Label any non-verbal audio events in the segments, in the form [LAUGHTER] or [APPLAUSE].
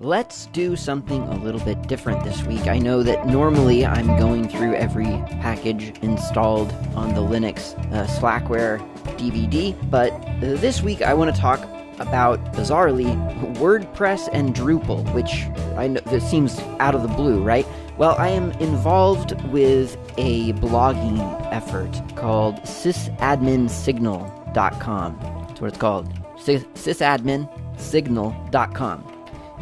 Let's do something a little bit different this week. I know that normally I'm going through every package installed on the Linux uh, Slackware DVD, but this week I want to talk about, bizarrely, WordPress and Drupal, which I know that seems out of the blue, right? Well, I am involved with a blogging effort called sysadminsignal.com. That's what it's called. sysadminsignal.com.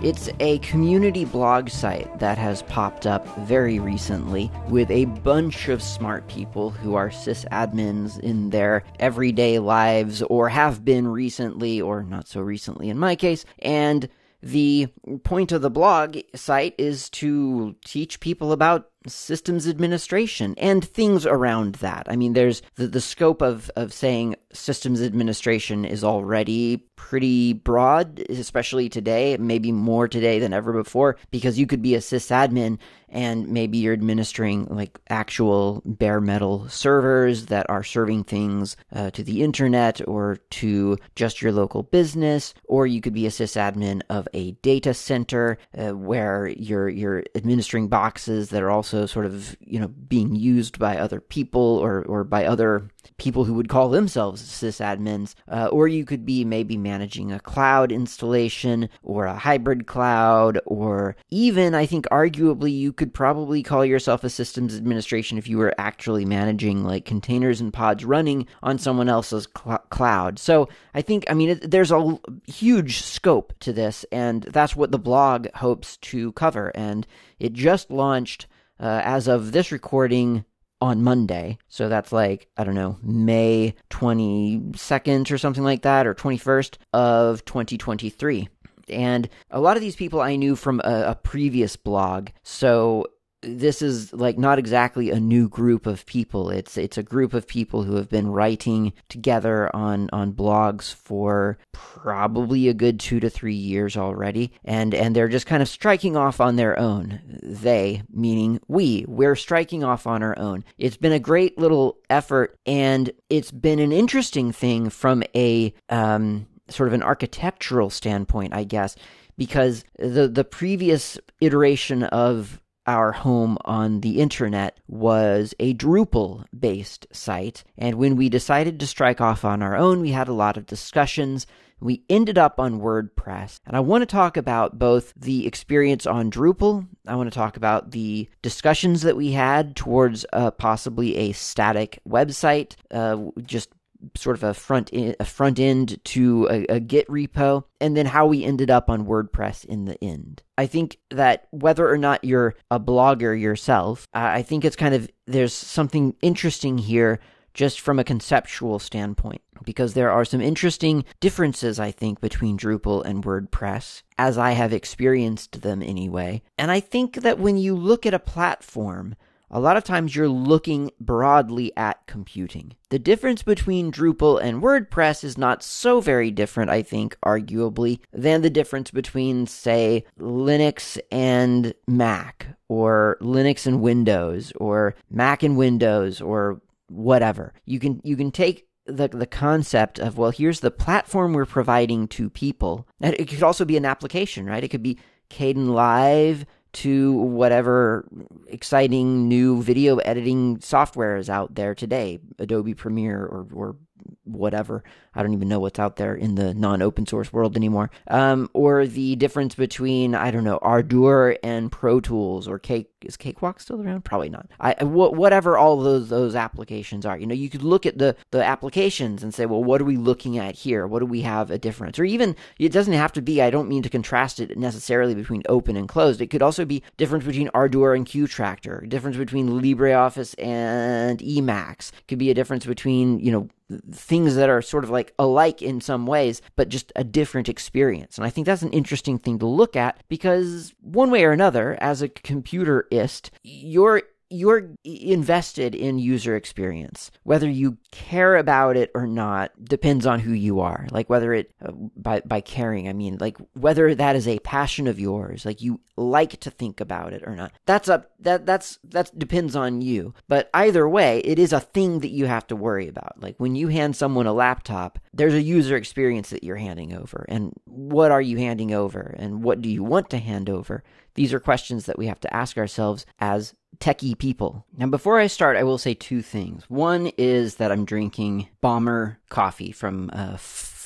It's a community blog site that has popped up very recently with a bunch of smart people who are sysadmins in their everyday lives or have been recently or not so recently in my case. And the point of the blog site is to teach people about systems administration and things around that. I mean, there's the, the scope of, of saying systems administration is already pretty broad, especially today, maybe more today than ever before, because you could be a sysadmin and maybe you're administering like actual bare metal servers that are serving things uh, to the internet or to just your local business, or you could be a sysadmin of a data center uh, where you're you're administering boxes that are also sort of you know being used by other people or or by other people who would call themselves sysadmins, uh, or you could be maybe managing a cloud installation or a hybrid cloud, or even I think arguably you could probably call yourself a systems administration if you were actually managing like containers and pods running on someone else's cl- cloud. So I think I mean it, there's a huge scope to this, and that's what the blog hopes to cover, and it just launched. Uh, as of this recording, on Monday. So that's like, I don't know, May 22nd or something like that, or 21st of 2023. And a lot of these people I knew from a, a previous blog. So this is like not exactly a new group of people. It's it's a group of people who have been writing together on on blogs for probably a good 2 to 3 years already and and they're just kind of striking off on their own. They meaning we, we're striking off on our own. It's been a great little effort and it's been an interesting thing from a um sort of an architectural standpoint, I guess because the the previous iteration of our home on the internet was a Drupal based site. And when we decided to strike off on our own, we had a lot of discussions. We ended up on WordPress. And I want to talk about both the experience on Drupal. I want to talk about the discussions that we had towards uh, possibly a static website, uh, just sort of a front in, a front end to a, a, Git repo, and then how we ended up on WordPress in the end. I think that whether or not you're a blogger yourself, I think it's kind of there's something interesting here just from a conceptual standpoint because there are some interesting differences I think between Drupal and WordPress as I have experienced them anyway. And I think that when you look at a platform a lot of times you're looking broadly at computing. The difference between Drupal and WordPress is not so very different, I think, arguably, than the difference between, say, Linux and Mac, or Linux and Windows, or Mac and Windows, or whatever. You can you can take the the concept of well here's the platform we're providing to people and it could also be an application right it could be Kdenlive to whatever exciting new video editing software is out there today, Adobe Premiere or, or whatever. I don't even know what's out there in the non open source world anymore. Um, or the difference between, I don't know, Ardour and Pro Tools or Cake. Is Cakewalk still around? Probably not. I, wh- whatever all those those applications are. You know, you could look at the, the applications and say, well, what are we looking at here? What do we have a difference? Or even, it doesn't have to be, I don't mean to contrast it necessarily between open and closed. It could also be difference between Ardour and Qtractor, difference between LibreOffice and Emacs. Could be a difference between, you know, things that are sort of like alike in some ways, but just a different experience. And I think that's an interesting thing to look at because one way or another, as a computerist, you're you're invested in user experience. Whether you care about it or not depends on who you are. Like whether it uh, by by caring, I mean like whether that is a passion of yours, like you like to think about it or not. That's up that that's that depends on you. But either way, it is a thing that you have to worry about. Like when you hand someone a laptop, there's a user experience that you're handing over. And what are you handing over and what do you want to hand over? These are questions that we have to ask ourselves as techie people. Now, before I start, I will say two things. One is that I'm drinking Bomber coffee from uh,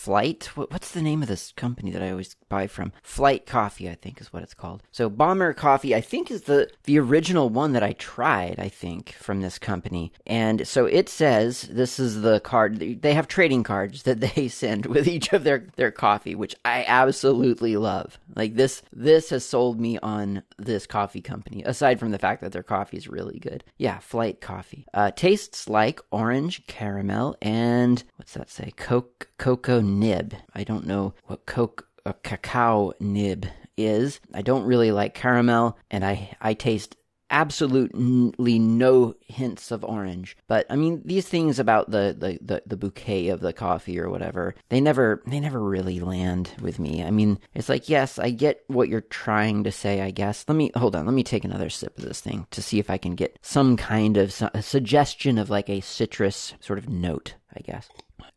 Flight. What's the name of this company that I always buy from? Flight Coffee, I think is what it's called. So Bomber Coffee, I think is the the original one that I tried. I think from this company, and so it says this is the card. They have trading cards that [LAUGHS] they send with each of their their coffee, which I absolutely love. Like this, this has sold me on this coffee company. Aside from the fact that their coffee is really good. Yeah, Flight Coffee. Uh, tastes like orange caramel and what's that say? Coke, cocoa nib. I don't know what coke a cacao nib is. I don't really like caramel, and I I taste absolutely no hints of orange. But I mean, these things about the, the, the, the, bouquet of the coffee or whatever, they never they never really land with me. I mean, it's like, yes, I get what you're trying to say, I guess. Let me hold on, let me take another sip of this thing to see if I can get some kind of suggestion of like a citrus sort of note, I guess.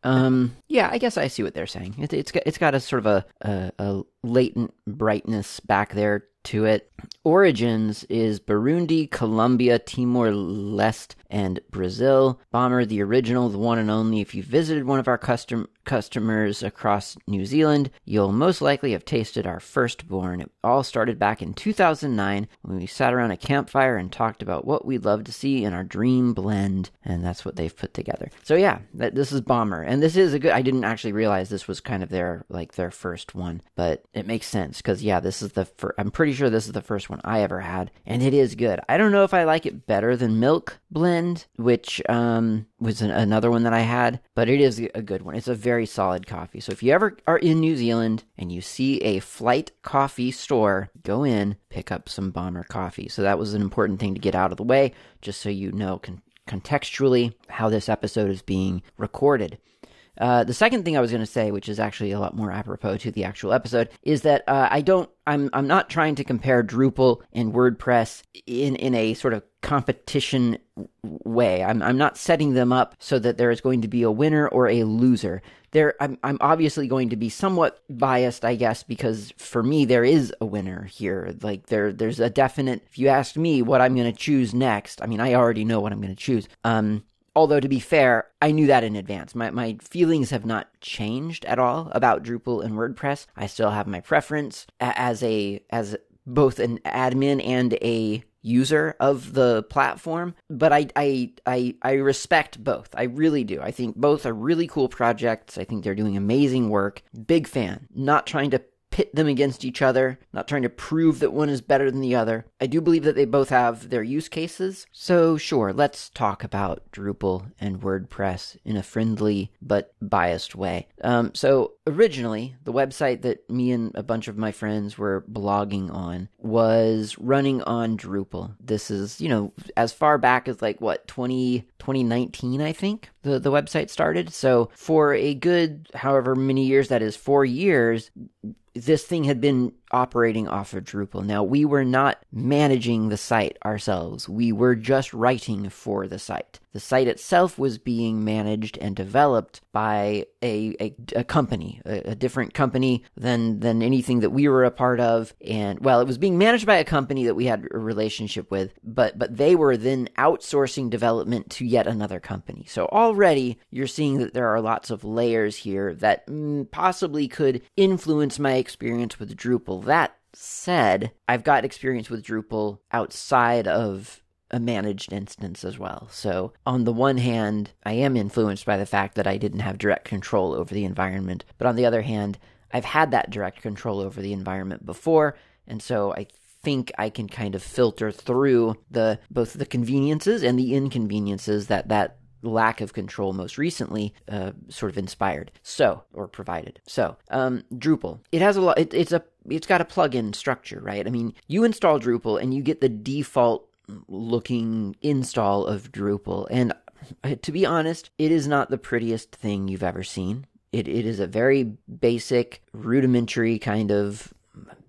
Um, yeah, I guess I see what they're saying. It, it's got, it's got a sort of a, a, a latent brightness back there to it. Origins is Burundi, Colombia, Timor Leste, and Brazil. Bomber, the original, the one and only. If you visited one of our custom customers across New Zealand, you'll most likely have tasted our firstborn. It all started back in 2009 when we sat around a campfire and talked about what we'd love to see in our dream blend, and that's what they've put together. So yeah, that, this is Bomber, and this is a good. I didn't actually realize this was kind of their like their first one, but it makes sense because yeah, this is the first. I'm pretty sure this is the first one I ever had, and it is good. I don't know if I like it better than Milk Blend, which um was an, another one that I had, but it is a good one. It's a very solid coffee. So if you ever are in New Zealand and you see a flight coffee store, go in, pick up some Bomber coffee. So that was an important thing to get out of the way, just so you know con- contextually how this episode is being recorded. Uh, the second thing I was going to say, which is actually a lot more apropos to the actual episode, is that uh, I don't. I'm I'm not trying to compare Drupal and WordPress in in a sort of competition way. I'm I'm not setting them up so that there is going to be a winner or a loser. There, I'm I'm obviously going to be somewhat biased, I guess, because for me there is a winner here. Like there there's a definite. If you ask me what I'm going to choose next, I mean I already know what I'm going to choose. Um, Although to be fair, I knew that in advance. My my feelings have not changed at all about Drupal and WordPress. I still have my preference as a as both an admin and a user of the platform, but I, I I I respect both. I really do. I think both are really cool projects. I think they're doing amazing work. Big fan. Not trying to pit them against each other, not trying to prove that one is better than the other. I do believe that they both have their use cases. So, sure, let's talk about Drupal and WordPress in a friendly but biased way. Um, so, originally, the website that me and a bunch of my friends were blogging on was running on Drupal. This is, you know, as far back as like what, 20, 2019, I think the, the website started. So, for a good however many years that is, four years, this thing had been operating off of Drupal. Now, we were not managing the site ourselves. We were just writing for the site. The site itself was being managed and developed by a, a, a company, a, a, different company than, than anything that we were a part of. And, well, it was being managed by a company that we had a relationship with, but, but they were then outsourcing development to yet another company. So already you're seeing that there are lots of layers here that mm, possibly could influence my experience with Drupal that said, I've got experience with Drupal outside of a managed instance as well. So, on the one hand, I am influenced by the fact that I didn't have direct control over the environment. But on the other hand, I've had that direct control over the environment before. And so I think I can kind of filter through the both the conveniences and the inconveniences that that lack of control most recently uh, sort of inspired so or provided so um, drupal it has a lot it, it's a it's got a plugin structure right i mean you install drupal and you get the default looking install of Drupal. And uh, to be honest, it is not the prettiest thing you've ever seen. It, it is a very basic, rudimentary kind of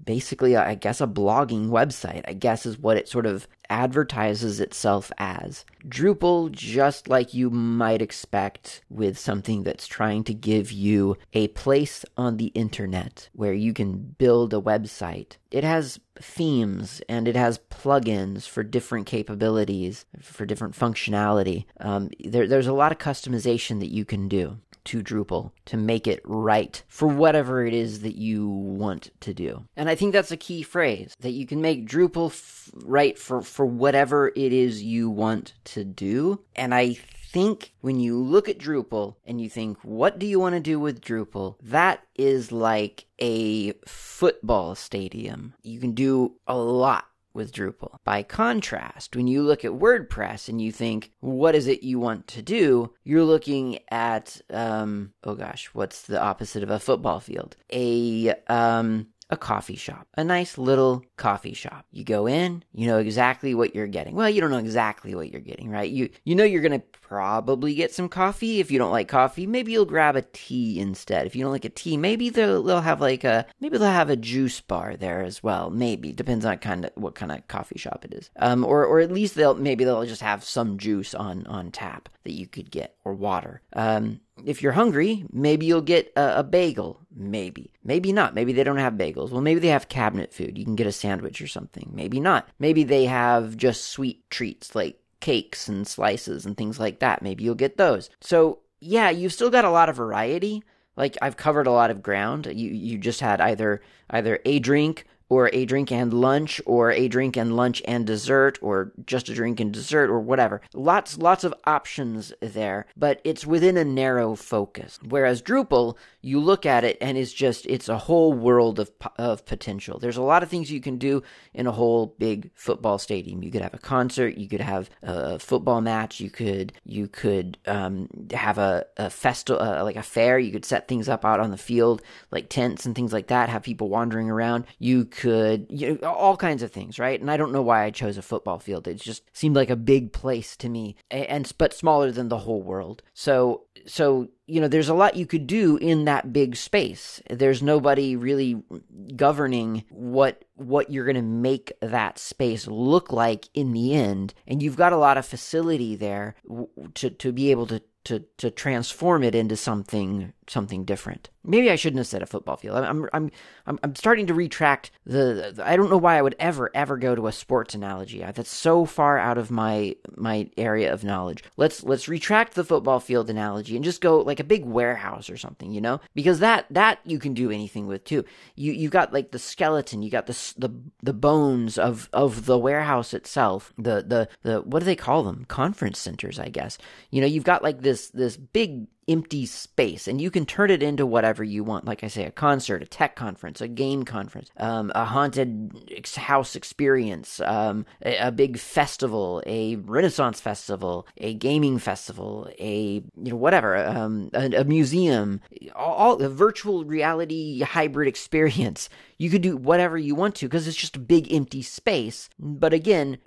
basically, I guess, a blogging website, I guess is what it sort of advertises itself as. Drupal, just like you might expect with something that's trying to give you a place on the internet where you can build a website, it has themes and it has plugins for different capabilities, for different functionality. Um, there, there's a lot of customization that you can do to Drupal to make it right for whatever it is that you want to do. And I think that's a key phrase that you can make Drupal f- right for, for whatever it is you want to do. And I think when you look at Drupal and you think, what do you want to do with Drupal? That is like a football stadium. You can do a lot with Drupal. By contrast, when you look at WordPress and you think, what is it you want to do? You're looking at, um, oh gosh, what's the opposite of a football field? A, um, a coffee shop, a nice little coffee shop. You go in, you know exactly what you're getting. Well, you don't know exactly what you're getting, right? You you know you're going to probably get some coffee. If you don't like coffee, maybe you'll grab a tea instead. If you don't like a tea, maybe they'll, they'll have like a maybe they'll have a juice bar there as well. Maybe depends on kind of what kind of coffee shop it is. Um, or or at least they'll maybe they'll just have some juice on on tap that you could get or water. Um, if you're hungry, maybe you'll get a, a, bagel. Maybe. Maybe not. Maybe they don't have bagels. Well, maybe they have cabinet food. You can get a sandwich or something. Maybe not. Maybe they have just sweet treats like cakes and slices and things like that. Maybe you'll get those. So, yeah, you've still got a lot of variety. Like I've covered a lot of ground. You you just had either either a drink or a drink and lunch or a drink and lunch and dessert or just a drink and dessert or whatever. Lots lots of options there, but it's within a narrow focus. Whereas Drupal, you look at it and it's just it's a whole world of of potential. There's a lot of things you can do in a whole big football stadium. You could have a concert, you could have a football match, you could you could um, have a, a festival uh, like a fair. You could set things up out on the field like tents and things like that. Have people wandering around. You could, you know, all kinds of things, right? And I don't know why I chose a football field. It just seemed like a big place to me, and but smaller than the whole world. So, so you know, there's a lot you could do in that big space. There's nobody really governing what what you're going to make that space look like in the end, and you've got a lot of facility there to to be able to to to transform it into something something different. Maybe I shouldn't have said a football field. I'm I'm I'm I'm starting to retract the, the I don't know why I would ever ever go to a sports analogy. That's so far out of my my area of knowledge. Let's let's retract the football field analogy and just go like a big warehouse or something, you know? Because that that you can do anything with too. You you got like the skeleton, you got the the the bones of of the warehouse itself. The the the what do they call them? Conference centers, I guess. You know, you've got like this this big empty space and you can turn it into whatever you want. Like i say a concert a tech conference a game conference um, a haunted house experience um, a, a, big festival a renaissance festival a gaming festival a you know whatever um, a, a, museum all, all a virtual reality hybrid experience. You could do whatever you want to because it's just a big empty space. But again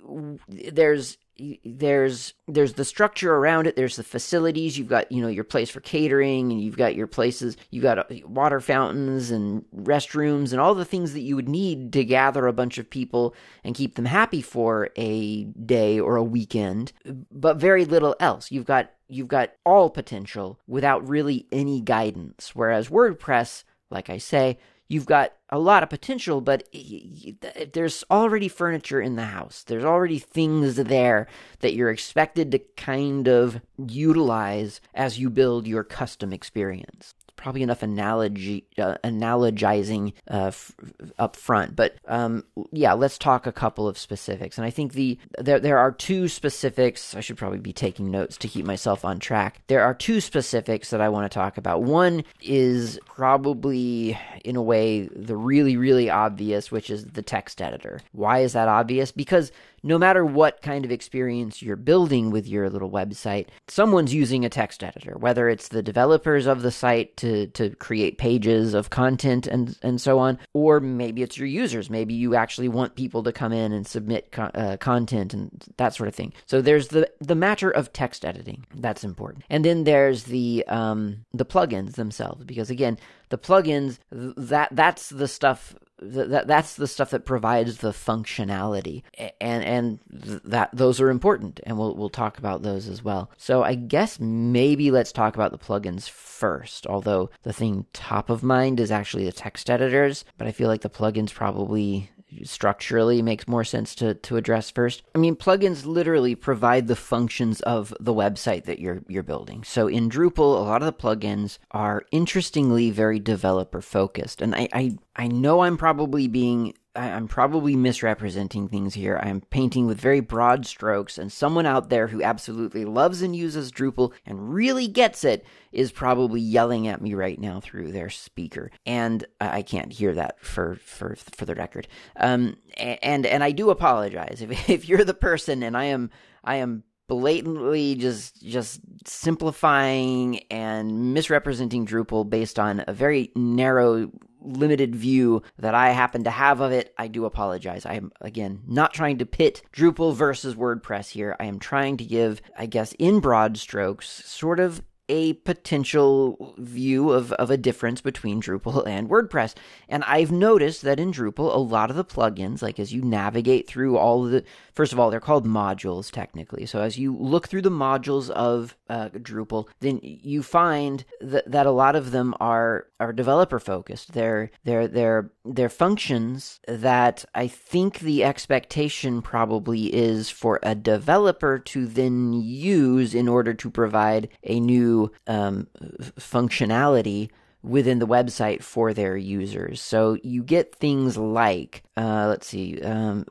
there's there's there's the structure around it. There's the facilities. You've got you know your place for catering and you've got your places. You've got uh, water fountains and restrooms and all the things that you would need to gather a bunch of people and keep them happy for a day or a weekend but very little else. You've got you've got all potential without really any guidance. Whereas wordpress like i say you've got a lot of potential, but there's already furniture in the house. There's already things there that you're expected to kind of utilize as you build your custom experience probably enough analogy uh, analogizing uh, f- up front. But um, yeah, let's talk a couple of specifics. And I think the there there are two specifics. I should probably be taking notes to keep myself on track. There are two specifics that I want to talk about. One is probably in a way the really really obvious, which is the text editor. Why is that obvious? Because no matter what kind of experience you're building with your little website, someone's using a text editor, whether it's the developers of the site to to create pages of content and and so on or maybe it's your users. Maybe you actually want people to come in and submit co- uh, content and that sort of thing. So there's the the matter of text editing. That's important. And then there's the um the plugins themselves because again the plugins that that's the stuff that that's the stuff that provides the functionality and and that those are important and we'll we'll talk about those as well. So I guess maybe let's talk about the plugins first, although the thing top of mind is actually the text editors, but I feel like the plugins probably structurally makes more sense to, to address first. I mean, plugins literally provide the functions of the website that you're you're building. So in Drupal, a lot of the plugins are interestingly very developer focused. And I, I I know I'm probably being I'm probably misrepresenting things here. I'm painting with very broad strokes, and someone out there who absolutely loves and uses Drupal and really gets it is probably yelling at me right now through their speaker, and I can't hear that for for for the record. Um, and and I do apologize if [LAUGHS] if you're the person, and I am I am blatantly just just simplifying and misrepresenting Drupal based on a very narrow limited view that I happen to have of it, I do apologize. I am, again, not trying to pit Drupal versus WordPress here. I am trying to give, I guess, in broad strokes, sort of a potential view of, of a difference between Drupal [LAUGHS] and WordPress. And I've noticed that in Drupal, a lot of the plugins, like as you navigate through all the, first of all, they're called modules technically. So as you look through the modules of uh, Drupal, then you find that, that a lot of them are are developer focused. They're they're they're they're functions that I think the expectation probably is for a developer to then use in order to provide a new um, functionality within the website for their users. So you get things like, uh, let's see, um,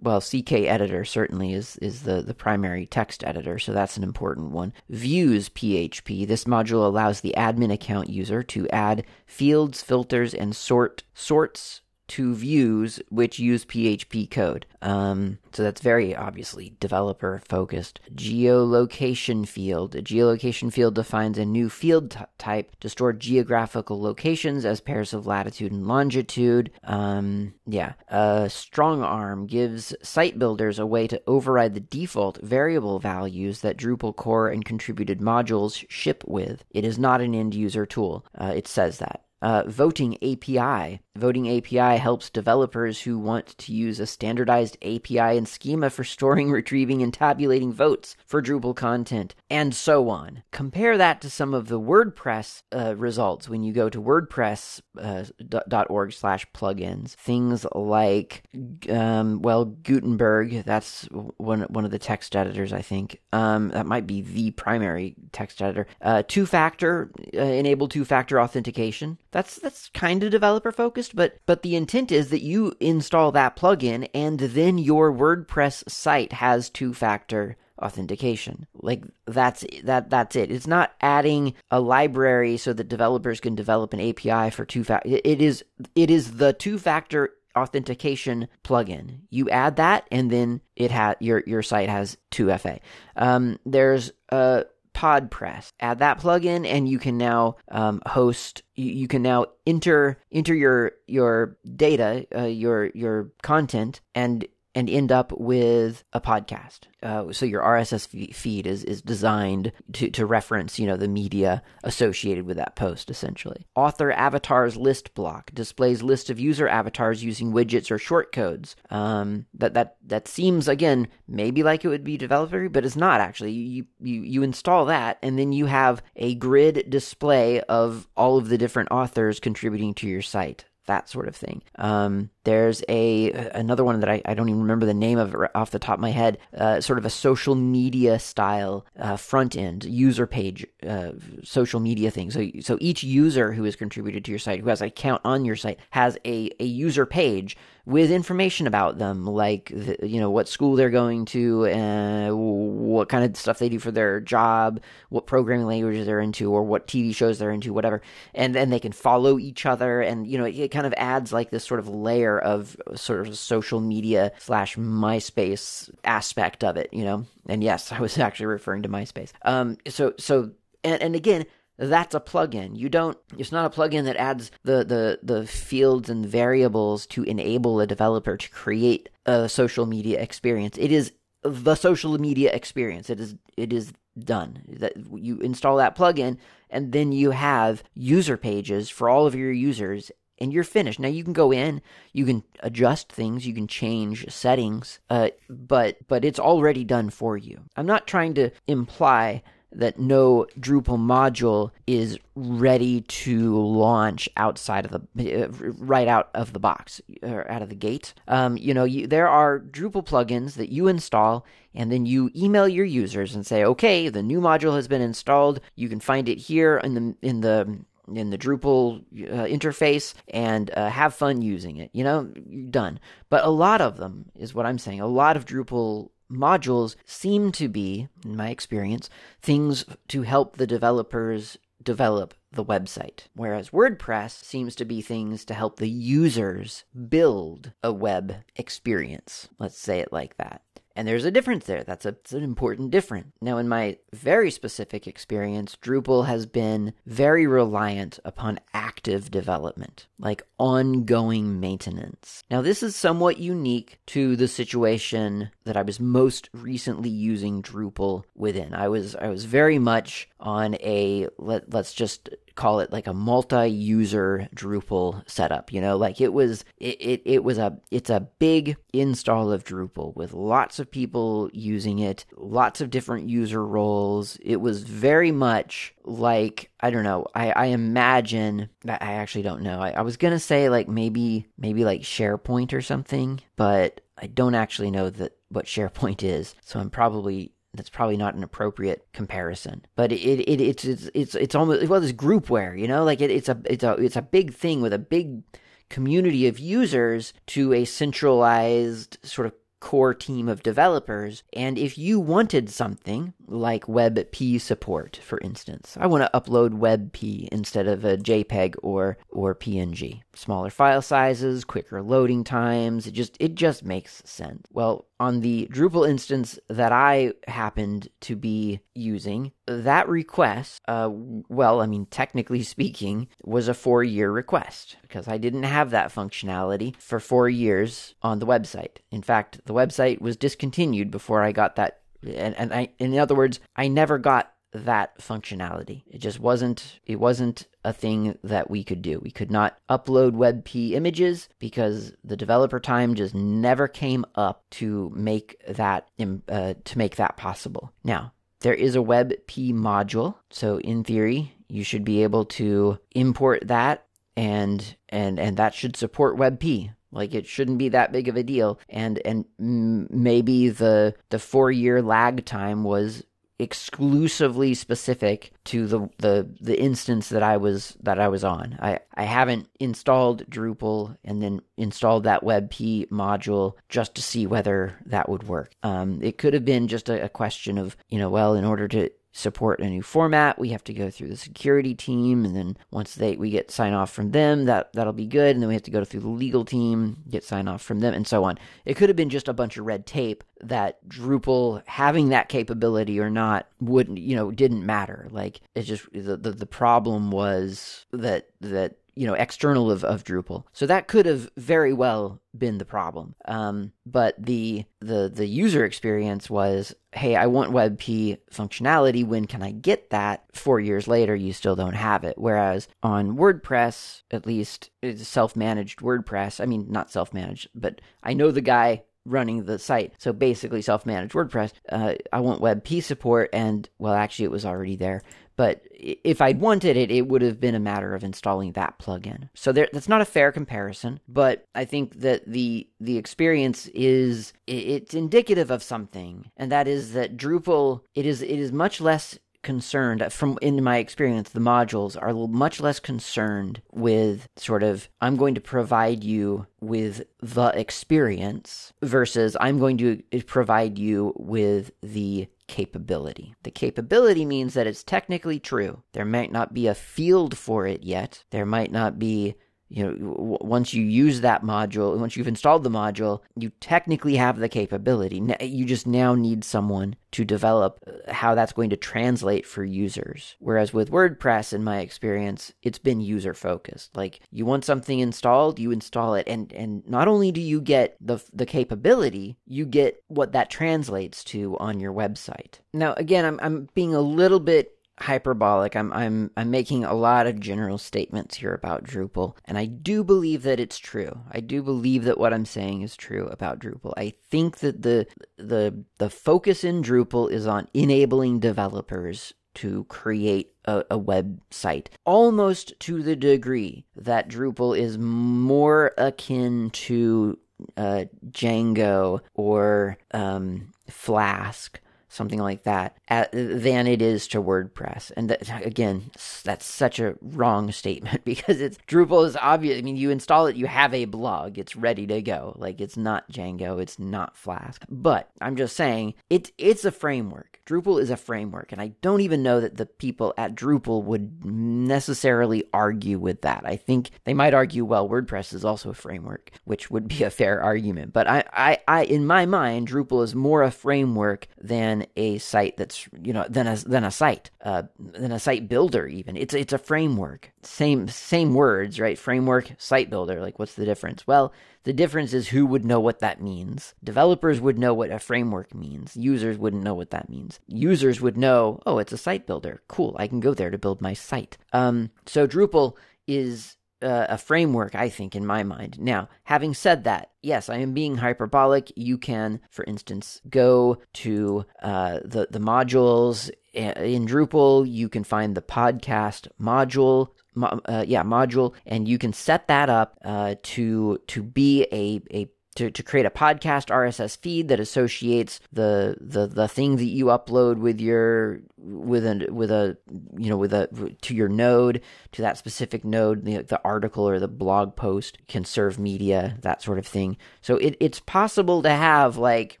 well, CK editor certainly is is the, the primary text editor, so that's an important one. Views PHP. This module allows the admin account user to add fields, filters, and sort sorts to views which use PHP code. Um, so that's very obviously developer focused. Geolocation field. A geolocation field defines a new field t- type to store geographical locations as pairs of latitude and longitude. Um, yeah. A Strongarm gives site builders a way to override the default variable values that Drupal core and contributed modules ship with. It is not an end user tool. Uh, it says that. Uh, voting API. Voting API helps developers who want to use a standardized API and schema for storing, [LAUGHS] retrieving, and tabulating votes for Drupal content, and so on. Compare that to some of the WordPress uh, results when you go to WordPress.org uh, slash plugins. Things like, um, well, Gutenberg, that's one, one of the text editors, I think. Um, that might be the primary text editor. Uh, two factor, uh, enable two factor authentication that's that's kind of developer focused, but but the intent is that you install that plugin and then your WordPress site has two-factor authentication. Like that's that that's it. It's not adding a library so that developers can develop an API for two factor. It is it is the two-factor authentication plugin. You add that, and then it has your your site has 2FA. Um, there's a PodPress. Add that plugin, and you can now um, host. You, you, can now enter enter your your data, uh, your your content, and and end up with a podcast. Uh, so your RSS feed is is designed to, to reference you know the media associated with that post essentially. Author avatars list block displays list of user avatars using widgets or shortcodes. Um, that that that seems again maybe like it would be developer, but it's not actually. You you you install that and then you have a grid display of all of the different authors contributing to your site that sort of thing. Um, there's a another one that I, I don't even remember the name of off the top of my head. Uh, sort of a social media style uh, front end user page, uh, social media thing. So so each user who has contributed to your site, who has an account on your site, has a a user page with information about them, like the, you know what school they're going to, uh, what kind of stuff they do for their job, what programming languages they're into, or what TV shows they're into, whatever. And then they can follow each other, and you know it, it kind of adds like this sort of layer of sort of social media slash MySpace aspect of it, you know. And yes, I was [LAUGHS] actually referring to MySpace. Um, so so and, and again that's a plugin. You don't it's not a plugin that adds the the the fields and variables to enable a developer to create a social media experience. It is the social media experience. It is it is done. That you install that plugin and then you have user pages for all of your users and you're finished. Now you can go in, you can adjust things, you can change settings, uh, but but it's already done for you. I'm not trying to imply that no Drupal module is ready to launch outside of the uh, right out of the box or out of the gate. Um, you know, you, there are Drupal plugins that you install and then you email your users and say, "Okay, the new module has been installed. You can find it here in the in the in the Drupal uh, interface and uh, have fun using it. You know, you're done. But a lot of them is what I'm saying. A lot of Drupal modules seem to be, in my experience, things to help the developers develop the website. Whereas WordPress seems to be things to help the users build a web experience. Let's say it like that. And there's a difference there. That's, a, that's an important difference. Now, in my very specific experience, Drupal has been very reliant upon active development, like ongoing maintenance. Now, this is somewhat unique to the situation that I was most recently using Drupal within. I was I was very much on a let, let's just call it like a multi-user Drupal setup. You know, like it was it, it, it was a it's a big install of Drupal with lots of people using it, lots of different user roles. It was very much like I don't know. I, I imagine I actually don't know. I, I was gonna say like maybe maybe like SharePoint or something, but I don't actually know that what SharePoint is. So I'm probably that's probably not an appropriate comparison. But it, it it's it's it's it's almost well, it's groupware, you know, like it, it's a it's a it's a big thing with a big community of users to a centralized sort of core team of developers. And if you wanted something like WebP support, for instance, I want to upload WebP instead of a JPEG or or PNG. Smaller file sizes, quicker loading times. It just it just makes sense. Well, on the Drupal instance that I happened to be using, that request, uh, well, I mean, technically speaking, was a four year request because I didn't have that functionality for four years on the website. In fact, the website was discontinued before I got that. And, and I, in other words, I never got that functionality. It just wasn't it wasn't a thing that we could do. We could not upload WebP images because the developer time just never came up to make that uh, to make that possible. Now, there is a WebP module, so in theory, you should be able to import that and and and that should support WebP. Like it shouldn't be that big of a deal, and and maybe the the four year lag time was exclusively specific to the, the the instance that I was that I was on. I, I haven't installed Drupal and then installed that WebP module just to see whether that would work. Um, it could have been just a, a question of you know well in order to support a new format, we have to go through the security team, and then once they we get sign off from them, that that'll be good, and then we have to go through the legal team, get sign off from them, and so on. It could have been just a bunch of red tape that Drupal having that capability or not wouldn't you know didn't matter. Like it just the the, the problem was that that you know external of, of Drupal. So that could have very well been the problem. Um, but the the the user experience was, hey, I want WebP functionality. When can I get that? Four years later, you still don't have it. Whereas on WordPress, at least it's self-managed WordPress. I mean, not self-managed, but I know the guy running the site. So basically, self managed WordPress. Uh, I want WebP support, and well, actually, it was already there. But if I'd wanted it, it would have been a matter of installing that plugin. So there, that's not a fair comparison, but I think that the the experience is it's indicative of something, and that is that Drupal it is it is much less concerned from in my experience the modules are much less concerned with sort of i'm going to provide you with the experience versus i'm going to eh, provide you with the capability. The capability means that it's technically true. There might not be a field for it yet. There might not be you know, once you use that module, once you've installed the module, you technically have the capability. You just now need someone to develop uh, how that's going to translate for users. Whereas with WordPress, in my experience, it's been user focused. Like you want something installed, you install it, and and not only do you get the the capability, you get what that translates to on your website. Now, again, I'm I'm being a little bit hyperbolic. I'm I'm I'm making a lot of general statements here about Drupal, and I do believe that it's true. I do believe that what I'm saying is true about Drupal. I think that the the the focus in Drupal is on enabling developers to create a, a, website, almost to the degree that Drupal is more akin to uh, Django or um, Flask something like that, at, than it is to WordPress. And that, again, that's such a wrong [LAUGHS] statement because it's Drupal is obvious. I mean, you install it, you have a blog, it's ready to go. Like it's not Django, it's not Flask. But I'm just saying, it it's a framework. Drupal is a framework, and I don't even know that the people at Drupal would necessarily argue with that. I think they might argue, well, WordPress is also a framework, which would be a fair argument. But I, I, I in my mind, Drupal is more a framework than a site that's you know than a than a site uh, than a site builder. Even it's it's a framework. Same same words, right? Framework, site builder. Like, what's the difference? Well, the difference is who would know what that means. Developers would know what a framework means. Users wouldn't know what that means. Users would know, oh, it's a site builder. Cool, I can go there to build my site. Um, so Drupal is uh, a framework, I think, in my mind. Now, having said that, yes, I am being hyperbolic. You can, for instance, go to uh, the the modules in Drupal. You can find the podcast module uh, yeah module, and you can set that up uh, to to be a a to, to create a podcast RSS feed that associates the, the the thing that you upload with your with a with a you know with a to your node to that specific node the, the article or the blog post can serve media that sort of thing. So it, it's possible to have like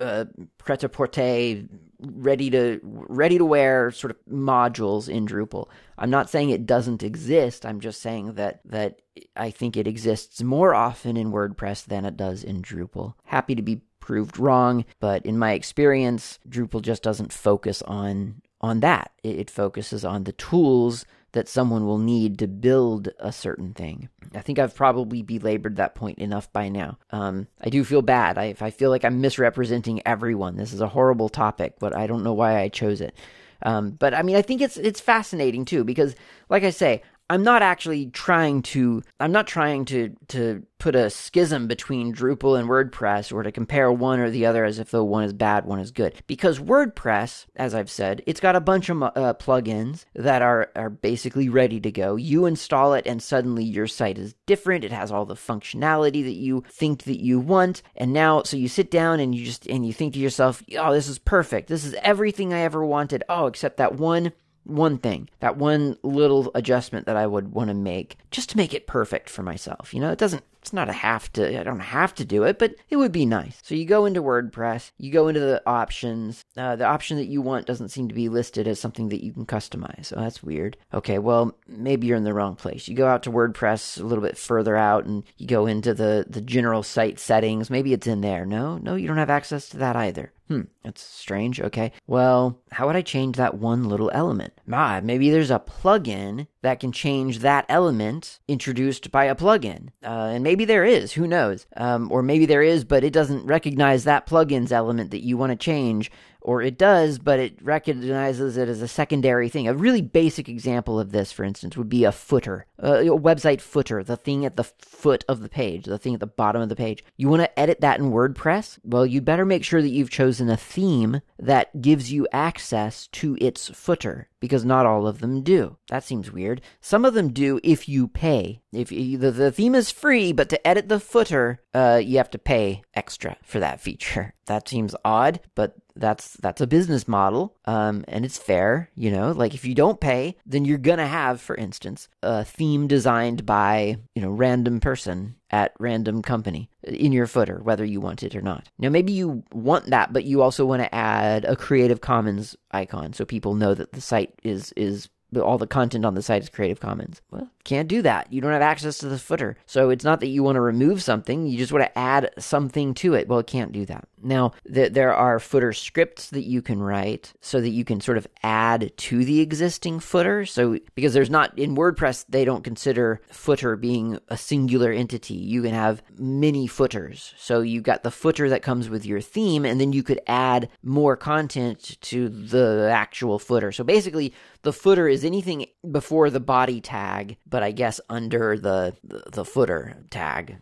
uh, pret-a-porter ready to ready to wear sort of modules in Drupal. I'm not saying it doesn't exist. I'm just saying that that I think it exists more often in WordPress than it does in Drupal. Happy to be proved wrong, but in my experience, Drupal just doesn't focus on on that. It, focuses on the tools that someone will need to build a certain thing. I think I've probably belabored that point enough by now. Um, I do feel bad. I, I feel like I'm misrepresenting everyone. This is a horrible topic, but I don't know why I chose it. Um, but I mean, I think it's it's fascinating too because, like I say, I'm not actually trying to I'm not trying to to put a schism between Drupal and WordPress or to compare one or the other as if though one is bad, one is good. Because WordPress, as I've said, it's got a bunch of uh, plugins that are are basically ready to go. You install it and suddenly your site is different. It has all the functionality that you think that you want. And now so you sit down and you just and you think to yourself, "Oh, this is perfect. This is everything I ever wanted." Oh, except that one one thing, that one little adjustment that I would want to make just to make it perfect for myself. You know, it doesn't it's not a have to, I don't have to do it, but it would be nice. So you go into WordPress, you go into the options. Uh, the option that you want doesn't seem to be listed as something that you can customize. So that's weird. Okay, well, maybe you're in the wrong place. You go out to WordPress a little bit further out and you go into the, the general site settings. Maybe it's in there. No, no, you don't have access to that either. Hmm, that's strange. Okay. Well, how would I change that one little element? Ah, maybe there's a plugin that can change that element introduced by a plugin. Uh, and maybe maybe there is, who knows? Um, or maybe there is, but it doesn't recognize that plugins element that you want to change or it does, but it recognizes it as a secondary thing. A really basic example of this, for instance, would be a footer, uh, a website footer, the thing at the foot of the page, the thing at the bottom of the page. You want to edit that in WordPress? Well, you better make sure that you've chosen a theme that gives you access to its footer, because not all of them do. That seems weird. Some of them do if you pay. If you, the, the theme is free, but to edit the footer, uh, you have to pay extra for that feature. [LAUGHS] That seems odd, but that's that's a business model um, and it's fair you know like if you don't pay then you're gonna have for instance a theme designed by you know random person at random company in your footer whether you want it or not now maybe you want that but you also want to add a creative commons icon so people know that the site is is all the content on the site is Creative Commons. Well, can't do that. You don't have access to the footer. So it's not that you want to remove something, you just want to add something to it. Well, it can't do that. Now, th- there are footer scripts that you can write so that you can sort of add to the existing footer. So, because there's not in WordPress, they don't consider footer being a singular entity. You can have many footers. So, you've got the footer that comes with your theme, and then you could add more content to the actual footer. So, basically, the footer is anything before the body tag, but I guess under the, the, the footer tag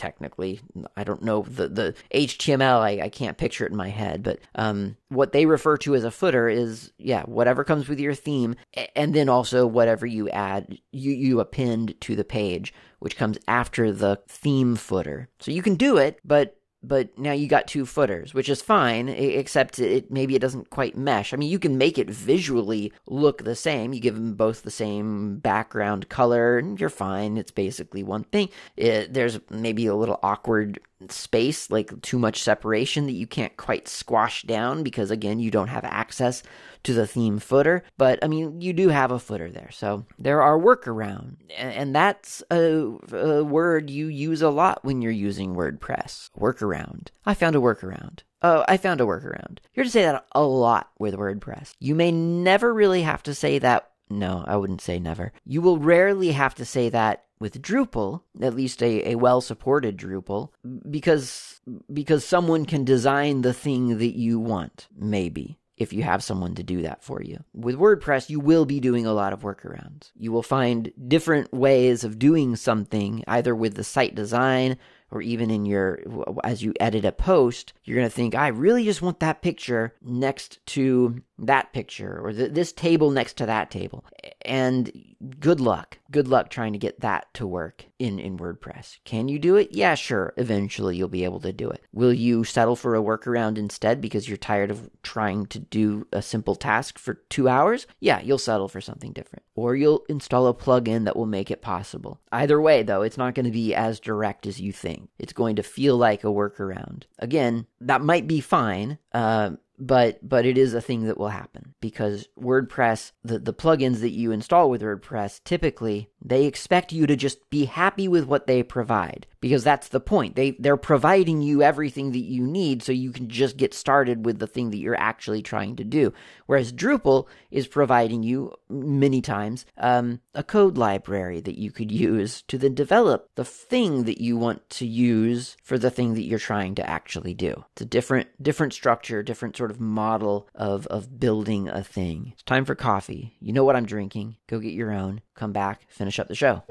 technically. I don't know the the HTML. I, I can't picture it in my head, but um, what they refer to as a footer is yeah, whatever comes with your theme, and then also whatever you add, you you append to the page, which comes after the theme footer. So you can do it, but but now you got two footers, which is fine, except it maybe it doesn't quite mesh. I mean, you can make it visually look the same. You give them both the same background color, and you're fine. It's basically one thing. It, there's maybe a little awkward space, like too much separation that you can't quite squash down because, again, you don't have access to the theme footer. But I mean, you do have a footer there. So there are workarounds. And that's a, a word you use a lot when you're using WordPress. Workaround. I found a workaround. Oh, I found a workaround. You're to say that a lot with WordPress. You may never really have to say that. No, I wouldn't say never. You will rarely have to say that with Drupal, at least a, a well supported Drupal, because because someone can design the thing that you want, maybe if you have someone to do that for you. With WordPress, you will be doing a lot of workarounds. You will find different ways of doing something, either with the site design or even in your as you edit a post, you're going to think, I really just want that picture next to that picture or th- this table next to that table. And good luck. Good luck trying to get that to work in, in WordPress. Can you do it? Yeah, sure. Eventually you'll be able to do it. Will you settle for a workaround instead because you're tired of trying to do a simple task for two hours? Yeah, you'll settle for something different. Or you'll install a plugin that will make it possible. Either way, though, it's not going to be as direct as you think. It's going to feel like a workaround. Again, that might be fine. Uh, but but it is a thing that will happen because WordPress the the plugins that you install with WordPress typically they expect you to just be happy with what they provide because that's the point. They they're providing you everything that you need so you can just get started with the thing that you're actually trying to do. Whereas Drupal is providing you many times um, a code library that you could use to then develop the thing that you want to use for the thing that you're trying to actually do. It's a different different structure, different sort of model of of building a thing. It's time for coffee. You know what I'm drinking. Go get your own. Come back, finish up the show.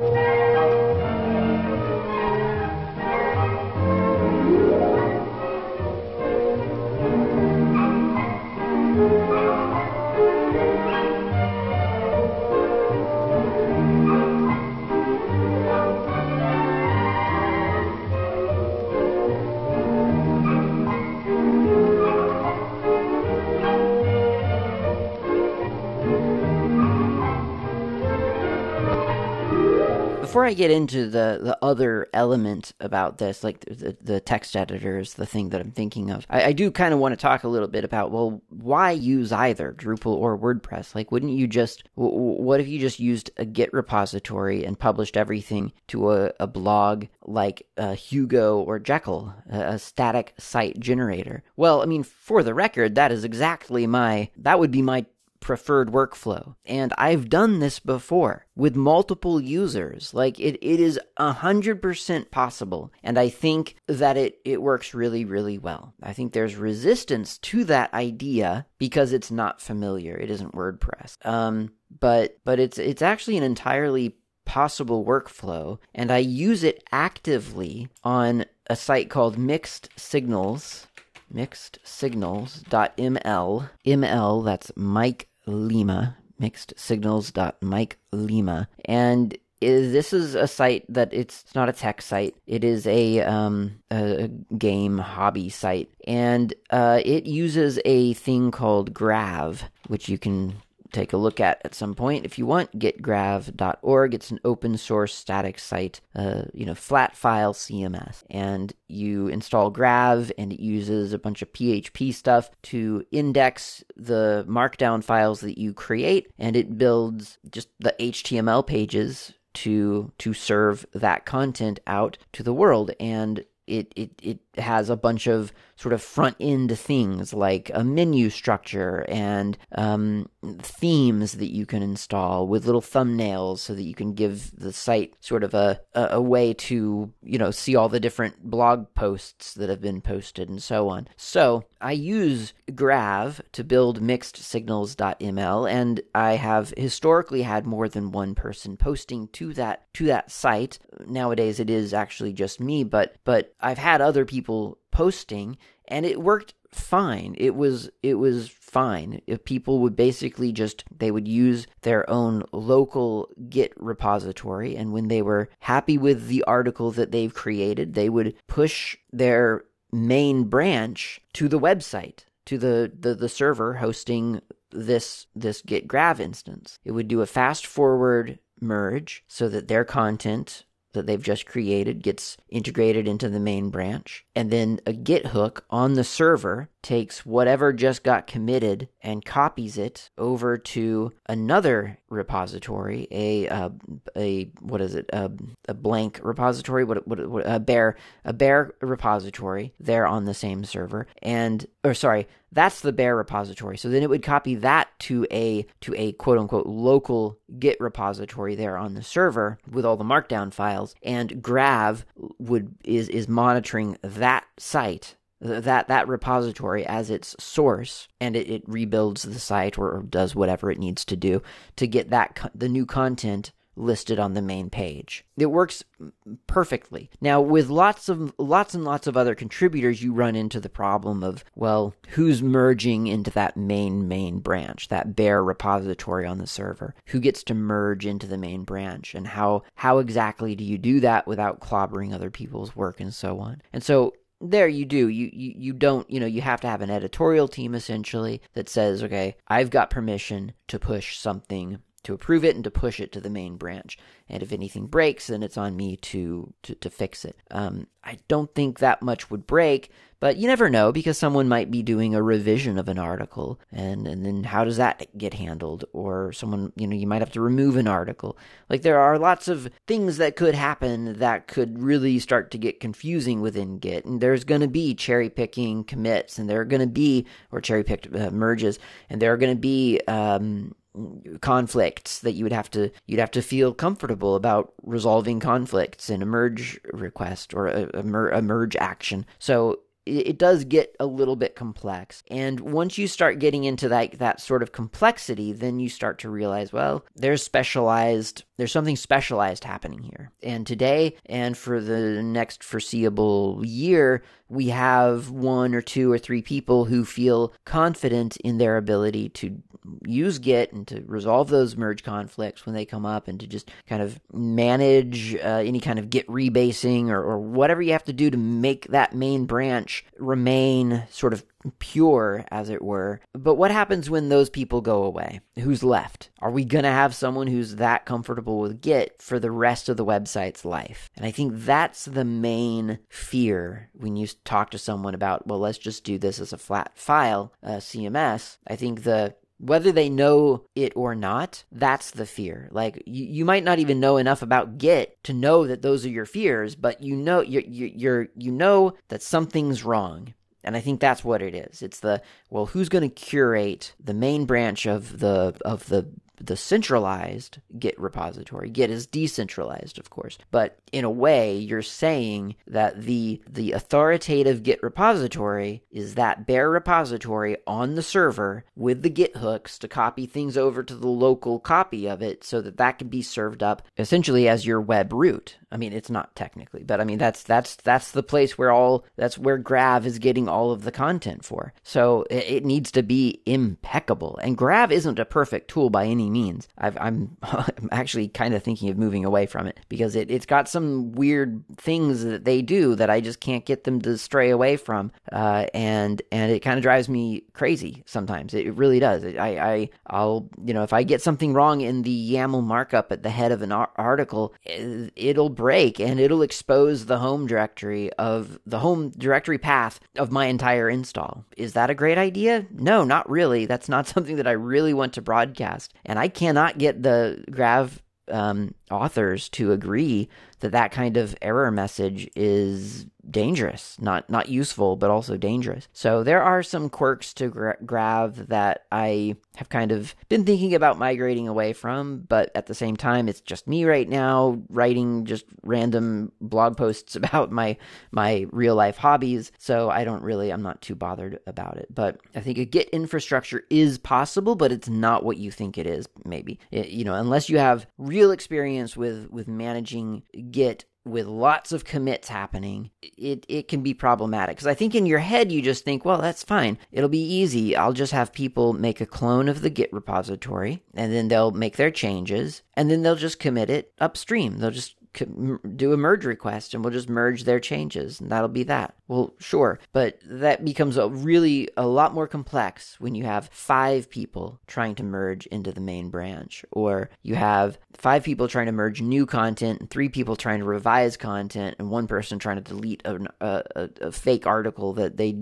I get into the, the other element about this, like the, the text editor is the thing that I'm thinking of, I, I do kind of want to talk a little bit about, well, why use either Drupal or WordPress? Like, wouldn't you just, what if you just used a Git repository and published everything to a, a blog like uh, Hugo or Jekyll, a, a static site generator? Well, I mean, for the record, that is exactly my, that would be my preferred workflow. And I've done this before with multiple users. Like it, it is a hundred percent possible. And I think that it, it works really, really well. I think there's resistance to that idea because it's not familiar. It isn't WordPress. Um, but, but it's, it's actually an entirely possible workflow. And I use it actively on a site called Mixed Signals mixedsignals.ml. ML, that's Mike Lima, mixedsignals.mike Lima. And is, this is a site that it's, it's, not a tech site. It is a, um, a game hobby site, and uh, it uses a thing called Grav, which you can take a look at at some point if you want. Getgrav.org. It's an open source static site, uh, you know, flat file CMS, and you install Grav, and it uses a bunch of PHP stuff to index the Markdown files that you create, and it builds just the HTML pages to to serve that content out to the world and it, it, it has a bunch of sort of front end things like a menu structure and um, themes that you can install with little thumbnails so that you can give the site sort of a, a, a way to you know see all the different blog posts that have been posted and so on. So i use grav to build mixed signals.ml and i have historically had more than one person posting to that to that site. Nowadays it is actually just me but but i've had other people posting and it worked fine. It was it was fine. If people would basically just they would use their own local git repository and when they were happy with the article that they've created they would push their main branch to the website to the, the, the server hosting this this git grav instance. It would do a fast forward merge so that their content that they've just created gets integrated into the main branch. And then a Git hook on the server takes whatever just got committed and copies it over to another repository, a uh, a what is it, a, a blank repository, what, what, what a bare a bare repository there on the same server, and or sorry, that's the bare repository. So then it would copy that to a to a quote unquote local Git repository there on the server with all the markdown files, and Grav would is is monitoring that site that that repository as its source and it, it rebuilds the site or, does whatever it needs to do to get that co- the new content listed on the main page. It works perfectly. Now with lots of lots and lots of other contributors you run into the problem of well who's merging into that main main branch, that bare repository on the server. Who gets to merge into the main branch and how how exactly do you do that without clobbering other people's work and so on. And so there you do. You, you you don't you know you have to have an editorial team essentially that says okay i've got permission to push something to approve it and to push it to the main branch and if anything breaks then it's on me to to, to fix it um, i don't think that much would break but you never know because someone might be doing a revision of an article and, and then how does that get handled? Or someone, you know, you might have to remove an article. Like there are lots of things that could happen that could really start to get confusing within Git. And there's going to be cherry picking commits and there are going to be, or cherry picked uh, merges, and there are going to be, um, conflicts that you would have to you'd have to feel comfortable about resolving conflicts in a merge request or a, a, mer- a merge action. So it does get a little bit complex. And once you start getting into that that sort of complexity, then you start to realize, well, there's specialized there's something specialized happening here. And today and for the next foreseeable year, we have one or two or three people who feel confident in their ability to use Git and to resolve those merge conflicts when they come up and to just kind of manage uh, any kind of Git rebasing or, or whatever you have to do to make that main branch remain sort of pure, as it were. But what happens when those people go away? Who's left? Are we going to have someone who's that comfortable with Git for the rest of the website's life? And I think that's the main fear when you talk to someone about, well, let's just do this as a flat file, uh, CMS. I think the whether they know it or not, that's the fear. Like you, you might not even know enough about Git to know that those are your fears, but you know you're, you're you know that something's wrong. And I think that's what it is. It's the well, who's going to curate the main branch of the of the the centralized Git repository. Git is decentralized, of course, but in a way, you're saying that the the authoritative Git repository is that bare repository on the server with the Git hooks to copy things over to the local copy of it, so that that can be served up essentially as your web root. I mean, it's not technically, but I mean that's that's that's the place where all that's where Grav is getting all of the content for. So it, it needs to be impeccable, and Grav isn't a perfect tool by any means. i am I'm [LAUGHS] actually kind of thinking of moving away from it because it, it's got some weird things that they do that I just can't get them to stray away from, uh, and and it kind of drives me crazy sometimes. It really does. I, I I'll you know if I get something wrong in the YAML markup at the head of an article, it'll break and it'll expose the home directory of the home directory path of my entire install. Is that a great idea? No, not really. That's not [LAUGHS] something that I really want to broadcast. And I cannot get the Grav um, authors to agree that that kind of error message is dangerous, not not useful, but also dangerous. So there are some quirks to gra- Grav that I have kind of been thinking about migrating away from, but at the same time, it's just me right now writing just random blog posts [LAUGHS] about my my real life hobbies. So I don't really, I'm not too bothered about it. But I think a Git infrastructure is possible, but it's not what you think it is. Maybe it, you know, unless you have real experience with with managing Git with lots of commits happening, it, it can be problematic. Because I think in your head, you just think, well, that's fine. It'll be easy. I'll just have people make a clone of the Git repository, and then they'll make their changes, and then they'll just commit it upstream. They'll just do a merge request and we'll just merge their changes and that'll be that. Well, sure, but that becomes a really a lot more complex when you have 5 people trying to merge into the main branch or you have 5 people trying to merge new content and 3 people trying to revise content and one person trying to delete a, a, a fake article that they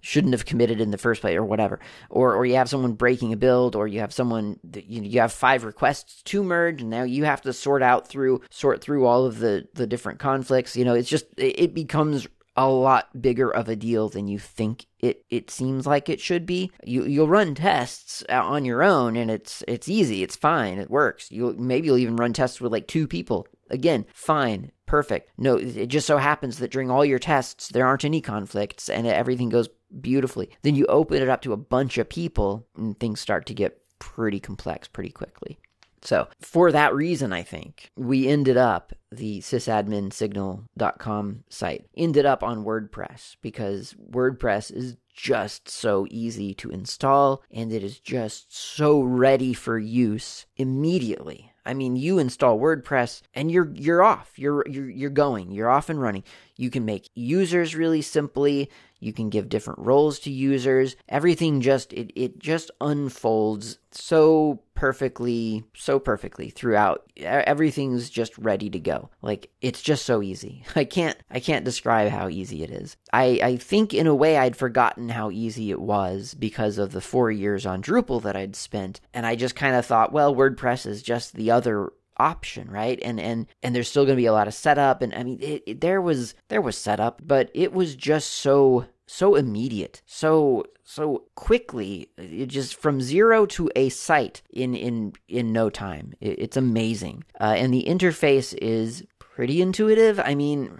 shouldn't have committed in the first place or whatever or or you have someone breaking a build or you have someone that, you know, you have five requests to merge and now you have to sort out through sort through all of the the different conflicts you know it's just it becomes a lot bigger of a deal than you think it it seems like it should be. You you'll run tests uh, on your own and it's it's easy, it's fine, it works. You maybe you'll even run tests with like two people. Again, fine, perfect. No, it just so happens that during all your tests there aren't any conflicts and everything goes beautifully. Then you open it up to a bunch of people and things start to get pretty complex pretty quickly. So, for that reason, I think we ended up, the sysadminsignal.com site ended up on WordPress because WordPress is just so easy to install and it is just so ready for use immediately. I mean, you install WordPress and you're you're off. You're you're you're going. You're off and running. You can make users really simply. You can give different roles to users. Everything just it it just unfolds so perfectly so perfectly throughout. Everything's just ready to go. Like it's just so easy. [LAUGHS] I can't I can't describe how easy it is. I I think in a way I'd forgotten how easy it was because of the 4 years on Drupal that I'd spent and I just kind of thought, well, WordPress is just the other option, right? And and and there's still going to be a lot of setup, and I mean, it, it, there was there was setup, but it was just so so immediate, so so quickly, it just from zero to a site in in in no time. It, it's amazing, uh, and the interface is pretty intuitive. I mean,